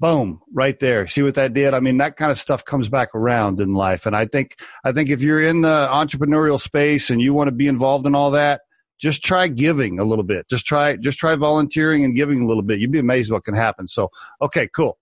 Boom, right there. See what that did? I mean, that kind of stuff comes back around in life. And I think I think if you're in the entrepreneurial space and you want to be involved in all that, just try giving a little bit. Just try just try volunteering and giving a little bit. You'd be amazed what can happen. So, okay, cool.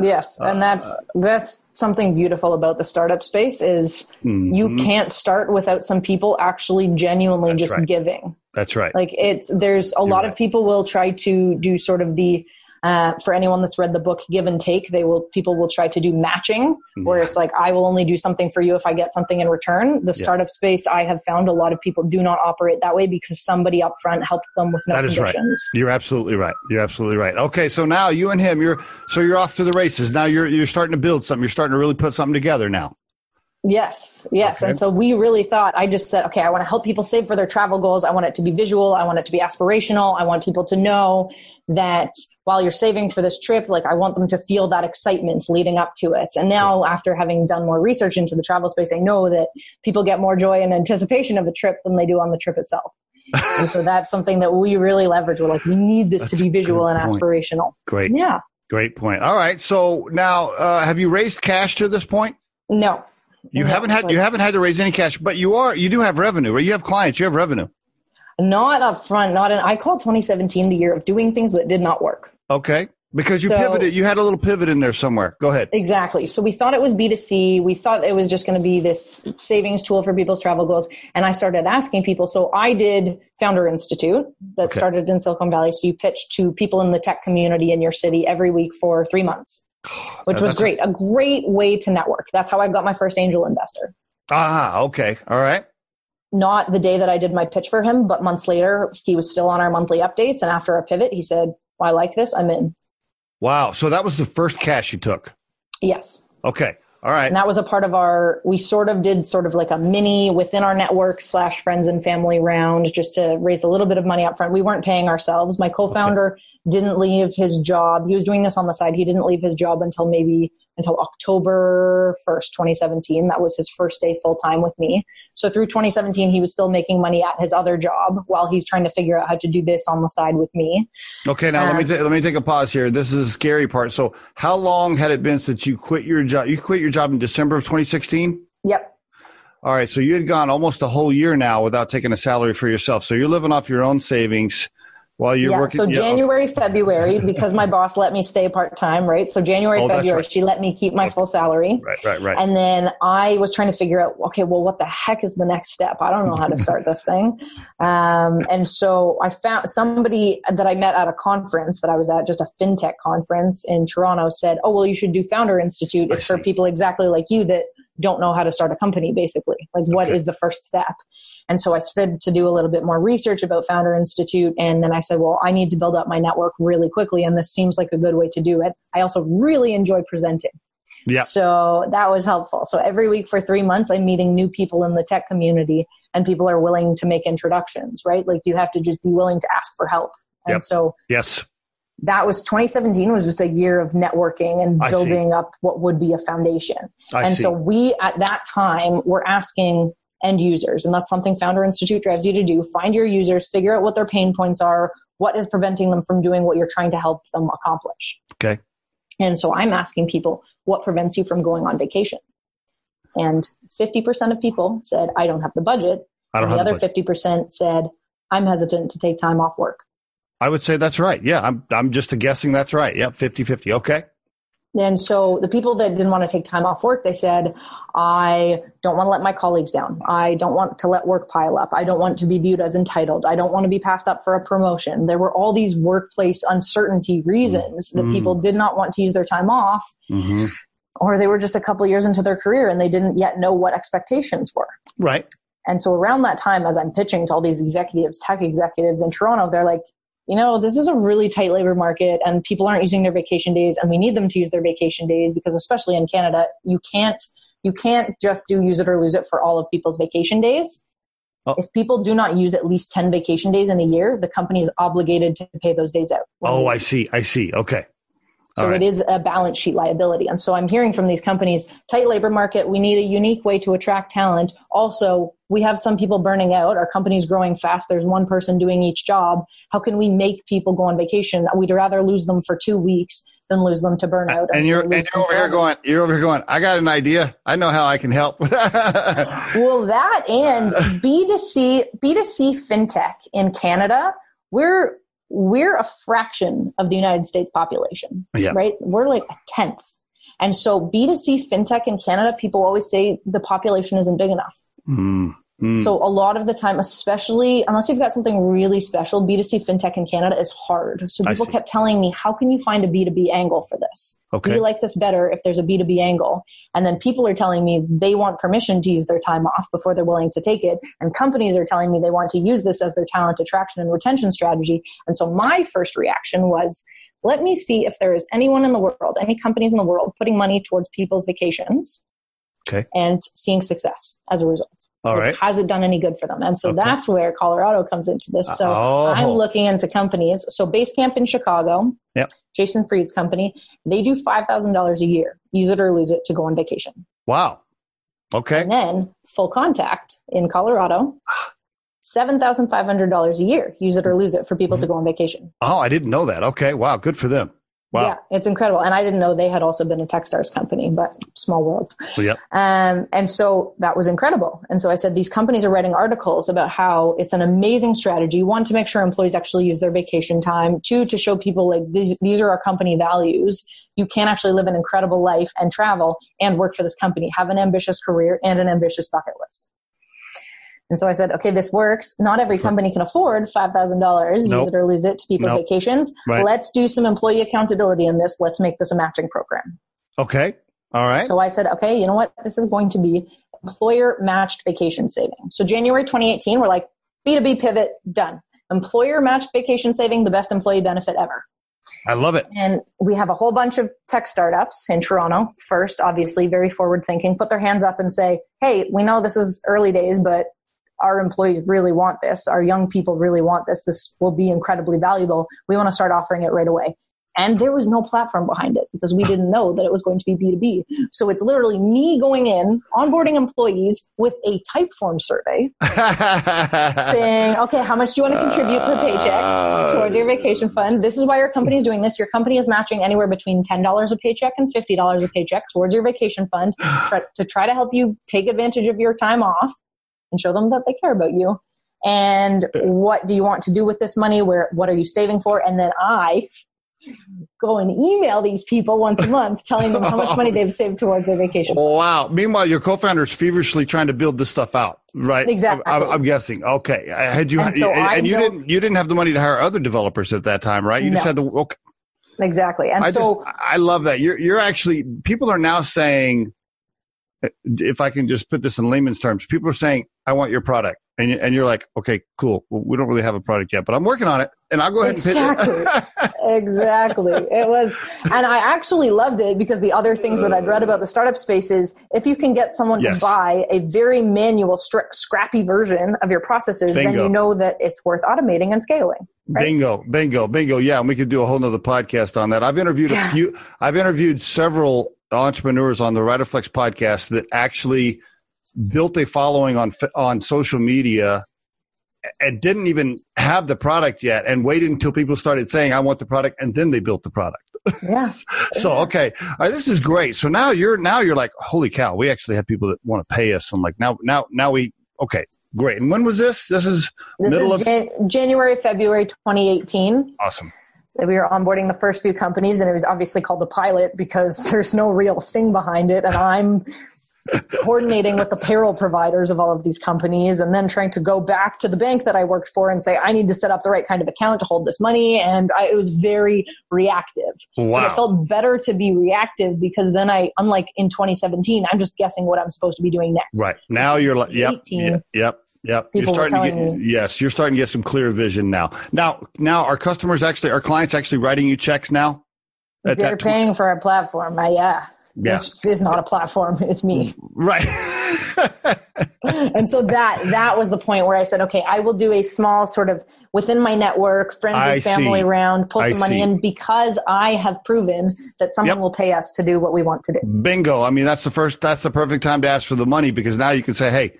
Yes, and that's uh, that's something beautiful about the startup space is mm-hmm. you can't start without some people actually genuinely that's just right. giving. That's right. Like it's there's a You're lot right. of people will try to do sort of the uh, for anyone that's read the book Give and Take, they will people will try to do matching, where it's like I will only do something for you if I get something in return. The yeah. startup space, I have found a lot of people do not operate that way because somebody up front helped them with no that is conditions. Right. You're absolutely right. You're absolutely right. Okay, so now you and him, you're so you're off to the races. Now you're you're starting to build something. You're starting to really put something together now. Yes, yes. Okay. And so we really thought, I just said, okay, I want to help people save for their travel goals. I want it to be visual. I want it to be aspirational. I want people to know that while you're saving for this trip, like I want them to feel that excitement leading up to it. And now, after having done more research into the travel space, I know that people get more joy and anticipation of a trip than they do on the trip itself. [LAUGHS] and so that's something that we really leverage. We're like, we need this that's to be visual and aspirational. Great. Yeah. Great point. All right. So now, uh, have you raised cash to this point? No. You no, haven't had you haven't had to raise any cash, but you are you do have revenue, right? You have clients, you have revenue. Not up front, not in I call 2017 the year of doing things that did not work. Okay. Because you so, pivoted, you had a little pivot in there somewhere. Go ahead. Exactly. So we thought it was B2C. We thought it was just going to be this savings tool for people's travel goals. And I started asking people. So I did Founder Institute that okay. started in Silicon Valley. So you pitch to people in the tech community in your city every week for three months, which was great. A great way to network. That's how I got my first angel investor. Ah, okay. All right not the day that I did my pitch for him, but months later, he was still on our monthly updates. And after a pivot, he said, I like this. I'm in. Wow. So that was the first cash you took? Yes. Okay. All right. And that was a part of our, we sort of did sort of like a mini within our network slash friends and family round just to raise a little bit of money up front. We weren't paying ourselves. My co-founder okay. didn't leave his job. He was doing this on the side. He didn't leave his job until maybe until October 1st, 2017. That was his first day full time with me. So through 2017, he was still making money at his other job while he's trying to figure out how to do this on the side with me. Okay, now um, let me let me take a pause here. This is a scary part. So how long had it been since you quit your job? You quit your job in December of 2016. Yep. All right, so you had gone almost a whole year now without taking a salary for yourself. So you're living off your own savings while you're yeah, working. So January, February, because my boss let me stay part time, right? So January, oh, February, right. she let me keep my okay. full salary. Right, right, right. And then I was trying to figure out, okay, well, what the heck is the next step? I don't know how to start this thing. Um, and so I found somebody that I met at a conference that I was at, just a fintech conference in Toronto, said, "Oh, well, you should do Founder Institute. It's for people exactly like you that don't know how to start a company, basically. Like, what okay. is the first step? And so I started to do a little bit more research about Founder Institute. And then I said, well, I need to build up my network really quickly. And this seems like a good way to do it. I also really enjoy presenting. Yeah. So that was helpful. So every week for three months, I'm meeting new people in the tech community and people are willing to make introductions, right? Like you have to just be willing to ask for help. And yep. so yes, that was 2017 was just a year of networking and building up what would be a foundation. I and see. so we at that time were asking end users, and that's something Founder Institute drives you to do. Find your users, figure out what their pain points are, what is preventing them from doing what you're trying to help them accomplish. Okay. And so I'm asking people, what prevents you from going on vacation? And 50% of people said, I don't have the budget. I don't and the other budget. 50% said, I'm hesitant to take time off work. I would say that's right. Yeah, I'm I'm just guessing that's right. Yep, 50-50. Okay. And so the people that didn't want to take time off work, they said, I don't want to let my colleagues down. I don't want to let work pile up. I don't want to be viewed as entitled. I don't want to be passed up for a promotion. There were all these workplace uncertainty reasons mm-hmm. that people did not want to use their time off. Mm-hmm. Or they were just a couple years into their career and they didn't yet know what expectations were. Right. And so around that time, as I'm pitching to all these executives, tech executives in Toronto, they're like, you know, this is a really tight labor market and people aren't using their vacation days and we need them to use their vacation days because especially in Canada, you can't you can't just do use it or lose it for all of people's vacation days. Oh. If people do not use at least 10 vacation days in a year, the company is obligated to pay those days out. Oh, I see. I see. Okay. So right. it is a balance sheet liability. And so I'm hearing from these companies, tight labor market, we need a unique way to attract talent. Also, we have some people burning out. Our company's growing fast. There's one person doing each job. How can we make people go on vacation? We'd rather lose them for two weeks than lose them to burnout. And, and you're, and you're over here going, you're over here going, I got an idea. I know how I can help. [LAUGHS] well, that and B2C, B2C fintech in Canada, we're, we're a fraction of the United States population, yeah. right? We're like a tenth. And so B2C fintech in Canada, people always say the population isn't big enough. Mm. Mm. So a lot of the time, especially unless you've got something really special, B2C fintech in Canada is hard. So people kept telling me, how can you find a B2B angle for this? Okay. We like this better if there's a B2B angle. And then people are telling me they want permission to use their time off before they're willing to take it. And companies are telling me they want to use this as their talent attraction and retention strategy. And so my first reaction was, let me see if there is anyone in the world, any companies in the world putting money towards people's vacations okay. and seeing success as a result. All right. Has it done any good for them? And so okay. that's where Colorado comes into this. So oh. I'm looking into companies. So Basecamp in Chicago, yep. Jason Fried's company, they do $5,000 a year, use it or lose it to go on vacation. Wow. Okay. And then FullContact in Colorado, $7,500 a year, use it or lose it for people mm-hmm. to go on vacation. Oh, I didn't know that. Okay. Wow. Good for them. Wow. Yeah, it's incredible. And I didn't know they had also been a Techstars company, but small world. Yep. Um, and so that was incredible. And so I said, these companies are writing articles about how it's an amazing strategy. One, to make sure employees actually use their vacation time. Two, to show people like these, these are our company values. You can actually live an incredible life and travel and work for this company, have an ambitious career and an ambitious bucket list. And so I said, okay, this works. Not every company can afford $5,000, nope. use it or lose it to people's nope. vacations. Right. Let's do some employee accountability in this. Let's make this a matching program. Okay. All right. So I said, okay, you know what? This is going to be employer matched vacation saving. So January 2018, we're like, B2B pivot, done. Employer matched vacation saving, the best employee benefit ever. I love it. And we have a whole bunch of tech startups in Toronto. First, obviously, very forward thinking, put their hands up and say, hey, we know this is early days, but our employees really want this. Our young people really want this. This will be incredibly valuable. We want to start offering it right away. And there was no platform behind it because we didn't know that it was going to be B2B. So it's literally me going in, onboarding employees with a Typeform survey [LAUGHS] saying, okay, how much do you want to contribute per paycheck uh, towards your vacation fund? This is why your company is doing this. Your company is matching anywhere between $10 a paycheck and $50 a paycheck towards your vacation fund [SIGHS] to try to help you take advantage of your time off and show them that they care about you. And what do you want to do with this money? Where, what are you saving for? And then I [LAUGHS] go and email these people once a month telling them how much money [LAUGHS] they've saved towards their vacation. Wow. Meanwhile, your co-founder is feverishly trying to build this stuff out, right? Exactly. I, am guessing. Okay. Had you, and, so and, and you built, didn't, you didn't have the money to hire other developers at that time, right? You no. just had to, okay. Exactly. And I so just, I love that. You're, you're actually, people are now saying, if I can just put this in layman's terms, people are saying, I want your product. And, and you're like, okay, cool. Well, we don't really have a product yet, but I'm working on it and I'll go ahead exactly. and pitch it. exactly. It was, and I actually loved it because the other things that I'd read about the startup space is if you can get someone yes. to buy a very manual, strict, scrappy version of your processes, bingo. then you know that it's worth automating and scaling. Right? Bingo, bingo, bingo. Yeah. And we could do a whole nother podcast on that. I've interviewed yeah. a few, I've interviewed several entrepreneurs on the Riderflex podcast that actually built a following on on social media and didn't even have the product yet and waited until people started saying I want the product and then they built the product. Yeah. [LAUGHS] so okay, right, this is great. So now you're now you're like, holy cow, we actually have people that want to pay us. And like now now now we okay, great. And when was this? This is this middle is Jan- of January February 2018. Awesome we were onboarding the first few companies and it was obviously called a pilot because [LAUGHS] there's no real thing behind it and i'm coordinating with the payroll providers of all of these companies and then trying to go back to the bank that i worked for and say i need to set up the right kind of account to hold this money and I, it was very reactive. Wow. But it felt better to be reactive because then i unlike in 2017 i'm just guessing what i'm supposed to be doing next. Right. Now you're like yep yep, yep Yep. People you're starting to get, me. yes, you're starting to get some clear vision now. Now, now our customers actually, our clients actually writing you checks now? They're paying for a platform. Uh, yeah. Yeah. Which is not a platform. It's me. [LAUGHS] Right. [LAUGHS] and so that, that was the point where I said, okay, I will do a small sort of within my network, friends and family see. round, pull some money see. in because I have proven that someone Yep. will pay us to do what we want to do. Bingo. I mean, that's the first, that's the perfect time to ask for the money because now you can say, Hey,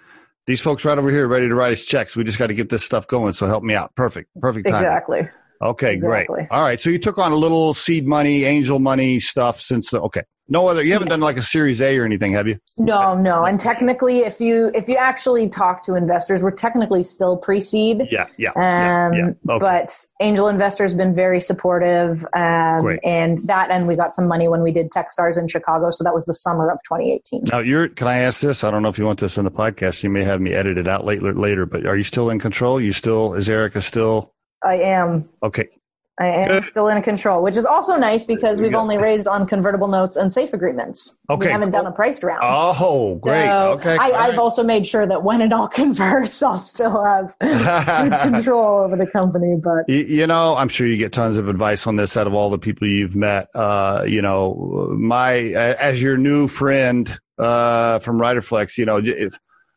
these folks right over here ready to write us checks. We just got to get this stuff going. So help me out. Perfect. Perfect time. Exactly. Okay, Exactly. great. All right. So you took on a little seed money, angel money stuff since the, okay. No other, you haven't done like a series A or anything, have you? No, no. And technically, if you, if you actually talk to investors, we're technically still pre-seed. Yeah. Yeah. yeah, Um, yeah. Okay. but angel investors been very supportive. Um, Great. and that, and we got some money when we did Techstars in Chicago. So that was the summer of 2018. Now you're, can I ask this? I don't know if you want this in the podcast. You may have me edit it out later, later, but are you still in control? You still, is Erica still? I am. Okay. I am Good. still in control, which is also nice because we've only raised on convertible notes and safe agreements. Okay, We haven't cool. done a priced round. Oh, great. So okay. I, I've right. also made sure that when it all [LAUGHS] converts, I'll still have [LAUGHS] control over the company. But You, you know, I'm sure you get tons of advice on this out of all the people you've met. Uh, you know, my as your new friend uh, from Riderflex, you know,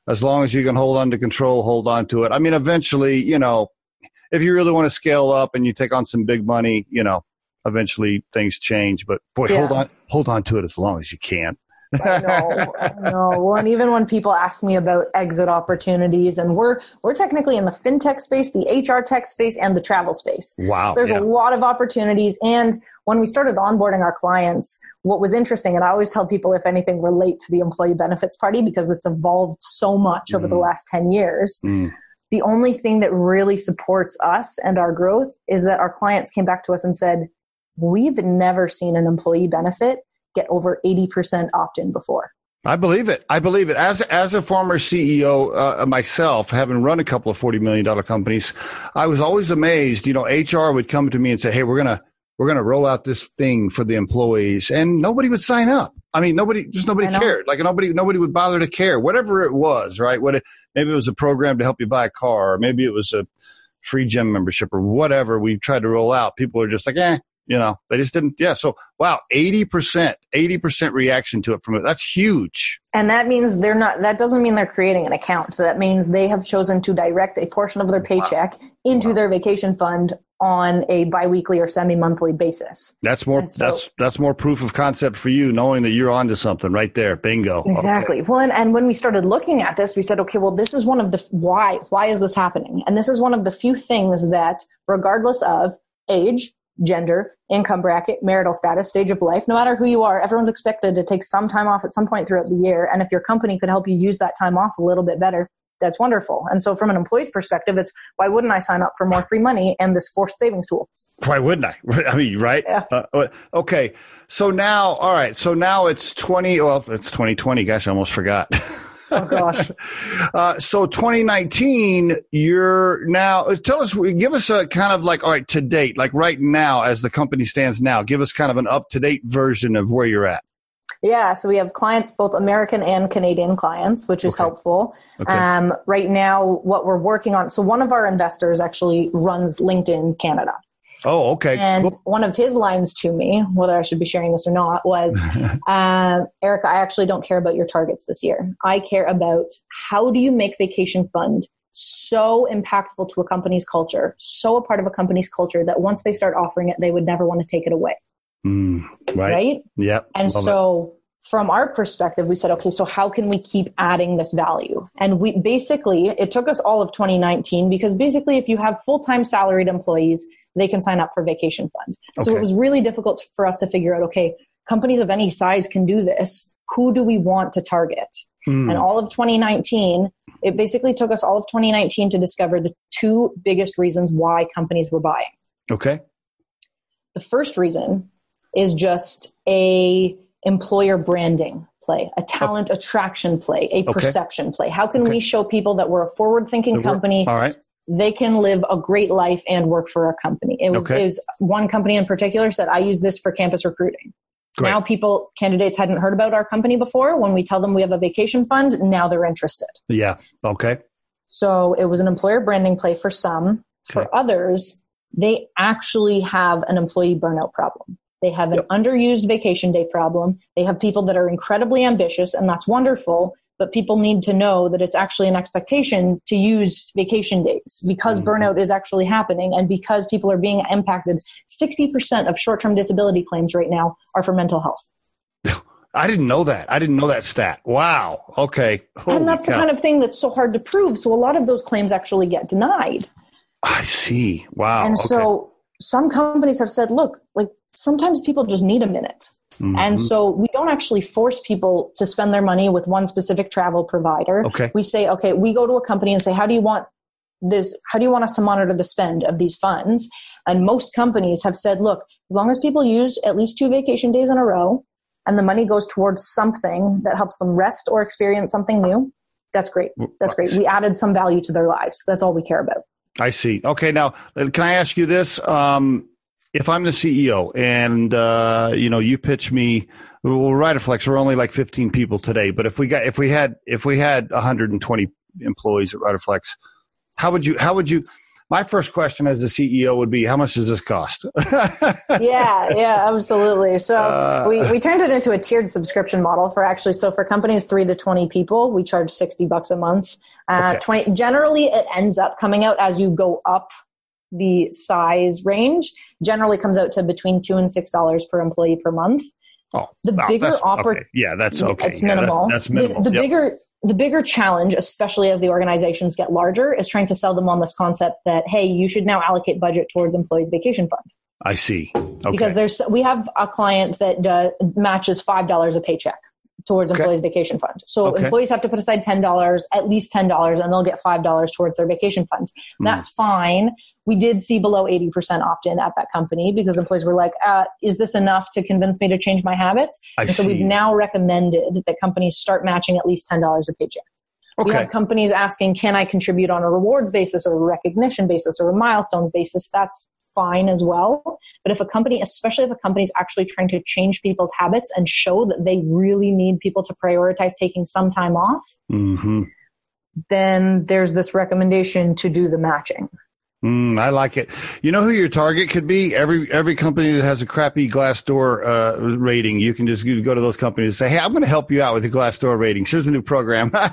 as long as you can hold on to control, hold on to it. I mean, eventually, you know, if you really want to scale up and you take on some big money, you know, eventually things change. But boy, hold on, hold on to it as long as you can. I know, I know. [LAUGHS] Well, and even when people ask me about exit opportunities, and we're we're technically in the fintech space, the HR tech space, and the travel space. Wow. There's yeah. a lot of opportunities. And when we started onboarding our clients, what was interesting, and I always tell people, if anything, relate to the employee benefits party because it's evolved so much over the Mhm. last 10 years. Mm. The only thing that really supports us and our growth is that our clients came back to us and said, We've never seen an employee benefit get over 80% opt in before. I believe it. I believe it. As as a former CEO uh, myself, having run a couple of forty million dollar companies, I was always amazed. You know, HR would come to me and say, "Hey, we're gonna we're gonna roll out this thing for the employees," and nobody would sign up. I mean, nobody just nobody cared. Like nobody nobody would bother to care. Whatever it was, right? What it, maybe it was a program to help you buy a car, or maybe it was a free gym membership, or whatever we tried to roll out. People are just like, "Eh." You know, they just didn't. Yeah. So wow, eighty percent, eighty percent reaction to it from it. That's huge. And that means they're not. That doesn't mean they're creating an account. So that means they have chosen to direct a portion of their paycheck wow. into wow. their vacation fund on a biweekly or semi-monthly basis. That's more so, that's that's more proof of concept for you knowing that you're onto something right there. Bingo. Exactly. Okay. Well, and, and when we started looking at this, we said, okay, well, this is one of the why why is this happening? And this is one of the few things that regardless of age, gender, income bracket, marital status, stage of life, no matter who you are, everyone's expected to take some time off at some point throughout the year. And if your company could help you use that time off a little bit better, that's wonderful. And so from an employee's perspective, it's why wouldn't I sign up for more free money and this forced savings tool? Why wouldn't I? [LAUGHS] I mean, right? Yeah. Uh, okay. So now, all right. So now it's 20, well, it's 2020. Gosh, I almost forgot. [LAUGHS] Oh gosh. uh, so 2019, you're now, tell us, give us a kind of like, all right, to date, like right now, as the company stands now, give us kind of an up to date version of where you're at. Yeah, so we have clients, both American and Canadian clients, which is okay. helpful. Okay. Um, right now, what we're working on, so one of our investors actually runs LinkedIn Canada. Oh, okay. And cool. one of his lines to me, whether I should be sharing this or not, was uh, [LAUGHS] Erica, I actually don't care about your targets this year. I care about how do you make Vacation Fund so impactful to a company's culture, so a part of a company's culture that once they start offering it, they would never want to take it away. Mm, right. Right. Yep. And Love so it. from our perspective, we said, okay, so how can we keep adding this value? And we basically, it took us all of 2019 because basically, if you have full time salaried employees, they can sign up for vacation fund. So okay. it was really difficult for us to figure out, okay, companies of any size can do this. Who do we want to target? Mm. And all of 2019, it basically took us all of 2019 to discover the two biggest reasons why companies were buying. Okay. The first reason is just a employer branding play, a talent attraction play, a okay. perception play. How can okay. we show people that we're a forward thinking company? All right. They can live a great life and work for a company. It was, okay. it was one company in particular said, I use this for campus recruiting. Great. Now people, candidates hadn't heard about our company before. When we tell them we have a vacation fund, now they're interested. Yeah. Okay. So it was an employer branding play for some. For others, they actually have an employee burnout problem. They have an yep. underused vacation day problem. They have people that are incredibly ambitious, and that's wonderful. But people need to know that it's actually an expectation to use vacation days because mm-hmm. burnout is actually happening and because people are being impacted. 60% of short term disability claims right now are for mental health. [LAUGHS] I didn't know that. I didn't know that stat. Wow. Okay. Holy and that's cow. the kind of thing that's so hard to prove. So a lot of those claims actually get denied. I see. Wow. And okay. so some companies have said, look, like sometimes people just need a minute. Mm-hmm. And so we don't actually force people to spend their money with one specific travel provider. Okay. We say, okay, we go to a company and say, how do you want this? How do you want us to monitor the spend of these funds? And most companies have said, look, as long as people use at least two vacation days in a row and the money goes towards something that helps them rest or experience something new, that's great. That's great. We added some value to their lives. That's all we care about. I see. Okay. Now, can I ask you this? Um, if I'm the CEO and uh, you know you pitch me, well, Riderflex, we're only like 15 people today, but if we got if we had if we had 120 employees at Riderflex, how would you how would you? My first question as the CEO would be, how much does this cost? [LAUGHS] yeah, yeah, absolutely. So uh, we, we turned it into a tiered subscription model for actually, so for companies three to 20 people, we charge 60 bucks a month. Uh, okay. 20, generally it ends up coming out as you go up the size range generally comes out to between two and six dollars per employee per month. Oh, the wow, bigger opportunity, okay. yeah, that's okay. It's minimal. That's, that's, minimal. The, the yep. bigger the bigger challenge, especially as the organizations get larger, is trying to sell them on this concept that hey, you should now allocate budget towards employees' vacation fund. I see. Okay. Because there's we have a client that uh, matches five dollars a paycheck towards okay. employees vacation fund. So okay. employees have to put aside $10, at least $10 and they'll get $5 towards their vacation fund. Mm. That's fine. We did see below 80% opt-in at that company because employees were like, uh, is this enough to convince me to change my habits? I and so see. we've now recommended that companies start matching at least $10 a paycheck. Okay. We have companies asking, can I contribute on a rewards basis or a recognition basis or a milestones basis? That's fine as well. But if a company, especially if a company is actually trying to change people's habits and show that they really need people to prioritize taking some time off, mm-hmm. then there's this recommendation to do the matching. Mm, I like it. You know who your target could be? Every every company that has a crappy Glassdoor uh, rating, you can just go to those companies and say, "Hey, I'm going to help you out with the Glassdoor ratings. Here's a new program." [LAUGHS] yeah,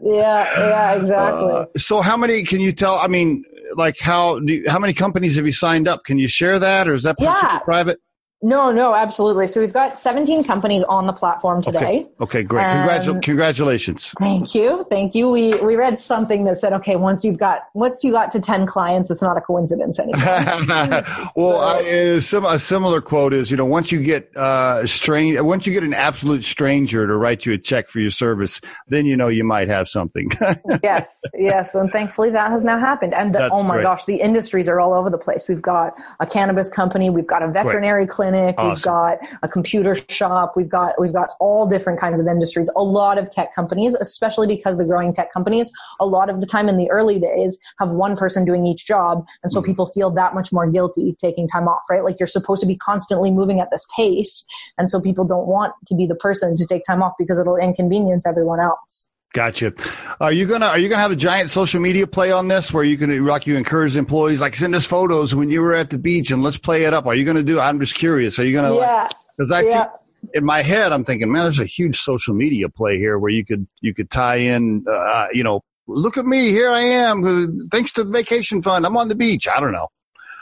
yeah, exactly. Uh, so, how many can you tell? I mean, like how how many companies have you signed up? Can you share that, or is that yeah. private? No, no, absolutely. So we've got 17 companies on the platform today. Okay, okay great. Congratu- congratulations. Thank you. Thank you. We we read something that said, okay, once you've got once you got to 10 clients, it's not a coincidence anymore. [LAUGHS] well, I, a similar quote is, you know, once you get uh, strange, once you get an absolute stranger to write you a check for your service, then you know you might have something. [LAUGHS] yes, yes, and thankfully that has now happened. And the, oh my great. gosh, the industries are all over the place. We've got a cannabis company, we've got a veterinary great. clinic clinic, awesome. we've got a computer shop, we've got we've got all different kinds of industries. A lot of tech companies, especially because the growing tech companies, a lot of the time in the early days have one person doing each job, and so mm-hmm. people feel that much more guilty taking time off, right? Like you're supposed to be constantly moving at this pace, and so people don't want to be the person to take time off because it'll inconvenience everyone else. Gotcha. Are you gonna Are you gonna have a giant social media play on this, where you can like you encourage employees like send us photos when you were at the beach and let's play it up? Are you gonna do? I'm just curious. Are you gonna? Yeah. Because I yeah. see in my head, I'm thinking, man, there's a huge social media play here where you could you could tie in, uh, you know, look at me, here I am, uh, thanks to the vacation fund, I'm on the beach. I don't know.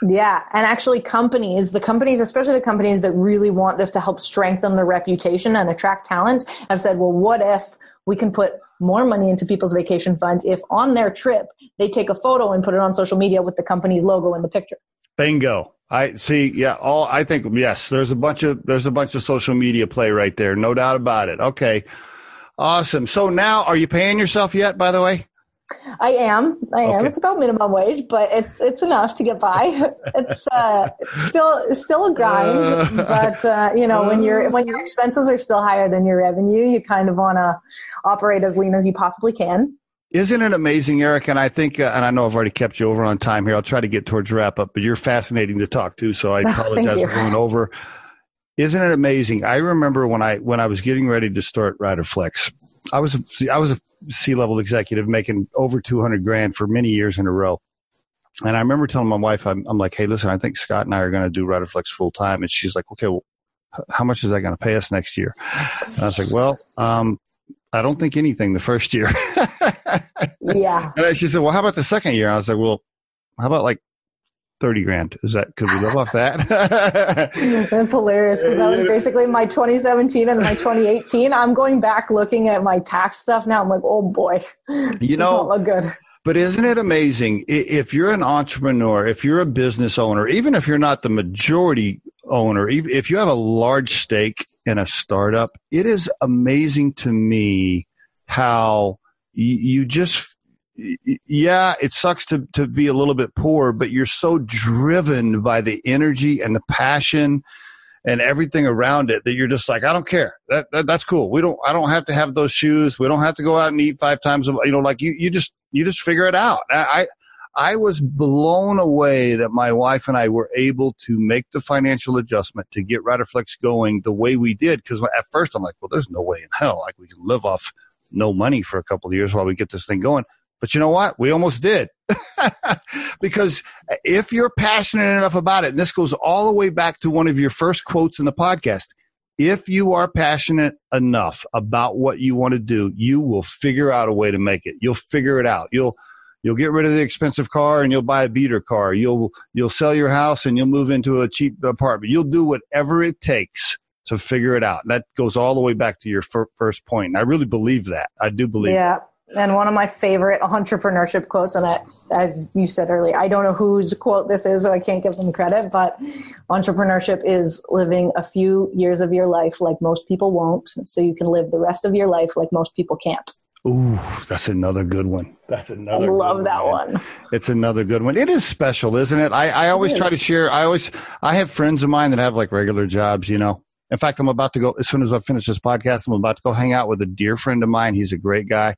Yeah. And actually, companies, the companies, especially the companies that really want this to help strengthen their reputation and attract talent, have said, well, what if we can put more money into people's vacation fund if on their trip they take a photo and put it on social media with the company's logo in the picture. Bingo. I see. Yeah. All I think, yes, there's a bunch of, there's a bunch of social media play right there. No doubt about it. Okay. Awesome. So now are you paying yourself yet, by the way? I am. I am. Okay. It's about minimum wage, but it's it's enough to get by. [LAUGHS] It's uh, still it's still a grind, [LAUGHS] but uh, you know when your when your expenses are still higher than your revenue, you kind of want to operate as lean as you possibly can. Isn't it amazing, Eric? And I think, uh, and I know I've already kept you over on time here. I'll try to get towards wrap up, but you're fascinating to talk to, so I [LAUGHS] apologize for going over. Isn't it amazing? I remember when I when I was getting ready to start Riderflex, I was a, I was a C level executive making over two hundred grand for many years in a row, and I remember telling my wife, I'm, I'm like, hey, listen, I think Scott and I are going to do Riderflex full time, and she's like, okay, well, how much is that going to pay us next year? And I was like, well, um, I don't think anything the first year. [LAUGHS] yeah. And she said, well, how about the second year? I was like, well, how about like 30 grand. Is that, could we live off that? [LAUGHS] That's hilarious because that was [LAUGHS] basically my 2017 and my 2018. I'm going back looking at my tax stuff now. I'm like, oh boy, you know, look good. But isn't it amazing if you're an entrepreneur, if you're a business owner, even if you're not the majority owner, if you have a large stake in a startup, it is amazing to me how you just yeah, it sucks to, to be a little bit poor, but you're so driven by the energy and the passion and everything around it that you're just like, I don't care. That, that, that's cool. We don't, I don't have to have those shoes. We don't have to go out and eat five times. You know, like you, you just, you just figure it out. I, I was blown away that my wife and I were able to make the financial adjustment to get Riderflex going the way we did. Cause at first I'm like, well, there's no way in hell like we can live off no money for a couple of years while we get this thing going. But you know what? We almost did. [LAUGHS] because if you're passionate enough about it, and this goes all the way back to one of your first quotes in the podcast, if you are passionate enough about what you want to do, you will figure out a way to make it. You'll figure it out. You'll you'll get rid of the expensive car and you'll buy a beater car. You'll you'll sell your house and you'll move into a cheap apartment. You'll do whatever it takes to figure it out. That goes all the way back to your fir- first point. And I really believe that. I do believe yeah. That. And one of my favorite entrepreneurship quotes, and I, as you said earlier, I don't know whose quote this is, so I can't give them credit, but entrepreneurship is living a few years of your life like most people won't, so you can live the rest of your life like most people can't. Ooh, that's another good one. That's another. I love that one, one. It's another good one. It is special, isn't it? I, I always try to share. I always, I have friends of mine that have like regular jobs, you know. In fact, I'm about to go, as soon as I finish this podcast, I'm about to go hang out with a dear friend of mine. He's a great guy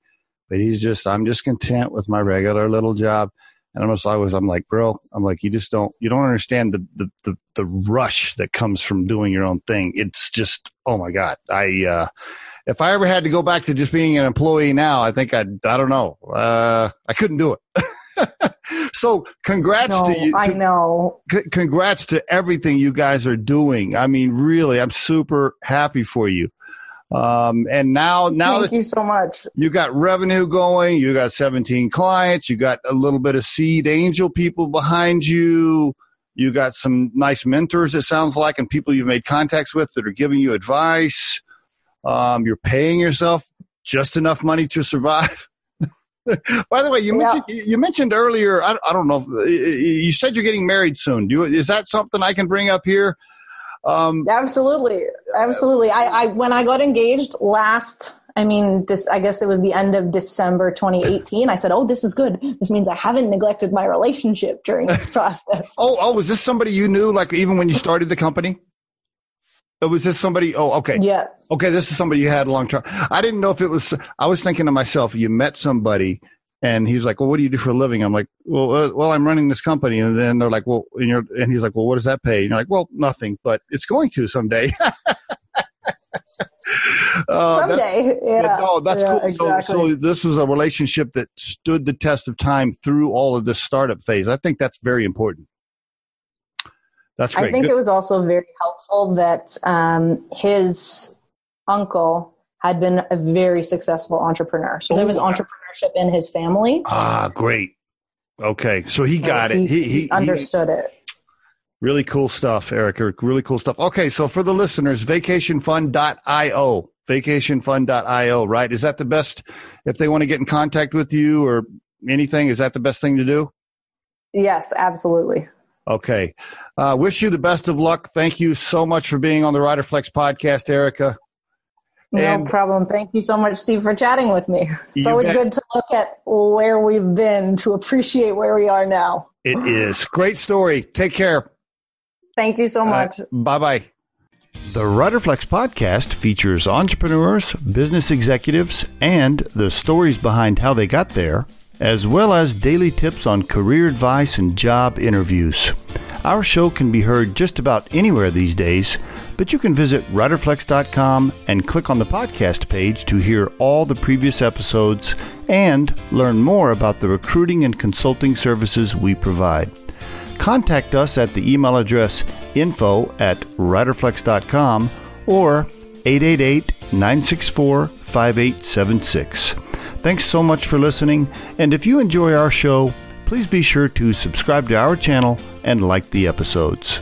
but he's just, I'm just content with my regular little job. And I'm just always, I'm like, bro, I'm like, you just don't, you don't understand the, the, the, the rush that comes from doing your own thing. It's just, oh my God. I, uh, if I ever had to go back to just being an employee now, I think I'd, I don't know, uh, I couldn't do it. [LAUGHS] so congrats No, to you. I know. c- congrats to everything you guys are doing. I mean, really, I'm super happy for you. Um, and now, now Thank you so much. you got revenue going, you got 17 clients, you got a little bit of seed angel people behind you. You got some nice mentors, it sounds like, and people you've made contacts with that are giving you advice. Um, you're paying yourself just enough money to survive. [LAUGHS] By the way, you Yeah. mentioned you mentioned earlier. I, I don't know. If, you said you're getting married soon. Do you, is that something I can bring up here? Um, Absolutely, absolutely. I, I when I got engaged last, I mean, dis, I guess it was the end of December 2018. I said, "Oh, this is good. This means I haven't neglected my relationship during this [LAUGHS] process." oh, oh, was this somebody you knew? Like even when you started the company? Or was this somebody? Oh, okay. Yeah, Okay, this is somebody you had a long time. I didn't know if it was. I was thinking to myself, you met somebody, and he was like, "Well, what do you do for a living?" I'm like, "Well, uh, well, I'm running this company." And then they're like, "Well," and, you're, and he's like, "Well, what does that pay?" And you're like, "Well, nothing, but it's going to someday." [LAUGHS] Uh, that's- someday. Yeah, no, that's yeah, cool. Exactly. So, so this was a relationship that stood the test of time through all of this startup phase. I think that's very important. That's great. I think Good- it was also very helpful that um, his uncle had been a very successful entrepreneur. So there was Oh. entrepreneurship in his family. ah, great. Okay, so he got he, it. He, he, he understood it. Really cool stuff, Erica. Really cool stuff. Okay, so for the listeners, vacationfund.io, vacationfund.io, right? Is that the best if they want to get in contact with you or anything? Is that the best thing to do? Yes, absolutely. Okay. Uh, wish you the best of luck. Thank you so much for being on the Rider Flex podcast, Erica. No And- problem. Thank you so much, Steve, for chatting with me. It's always bet. good to look at where we've been to appreciate where we are now. It is. Great story. Take care. Thank you so much. bye bye. The Riderflex podcast features entrepreneurs, business executives, and the stories behind how they got there, as well as daily tips on career advice and job interviews. Our show can be heard just about anywhere these days, but you can visit riderflex.com and click on the podcast page to hear all the previous episodes and learn more about the recruiting and consulting services we provide contact us at the email address info at riderflex.com or 888-964-5876. Thanks so much for listening, and if you enjoy our show, please be sure to subscribe to our channel and like the episodes.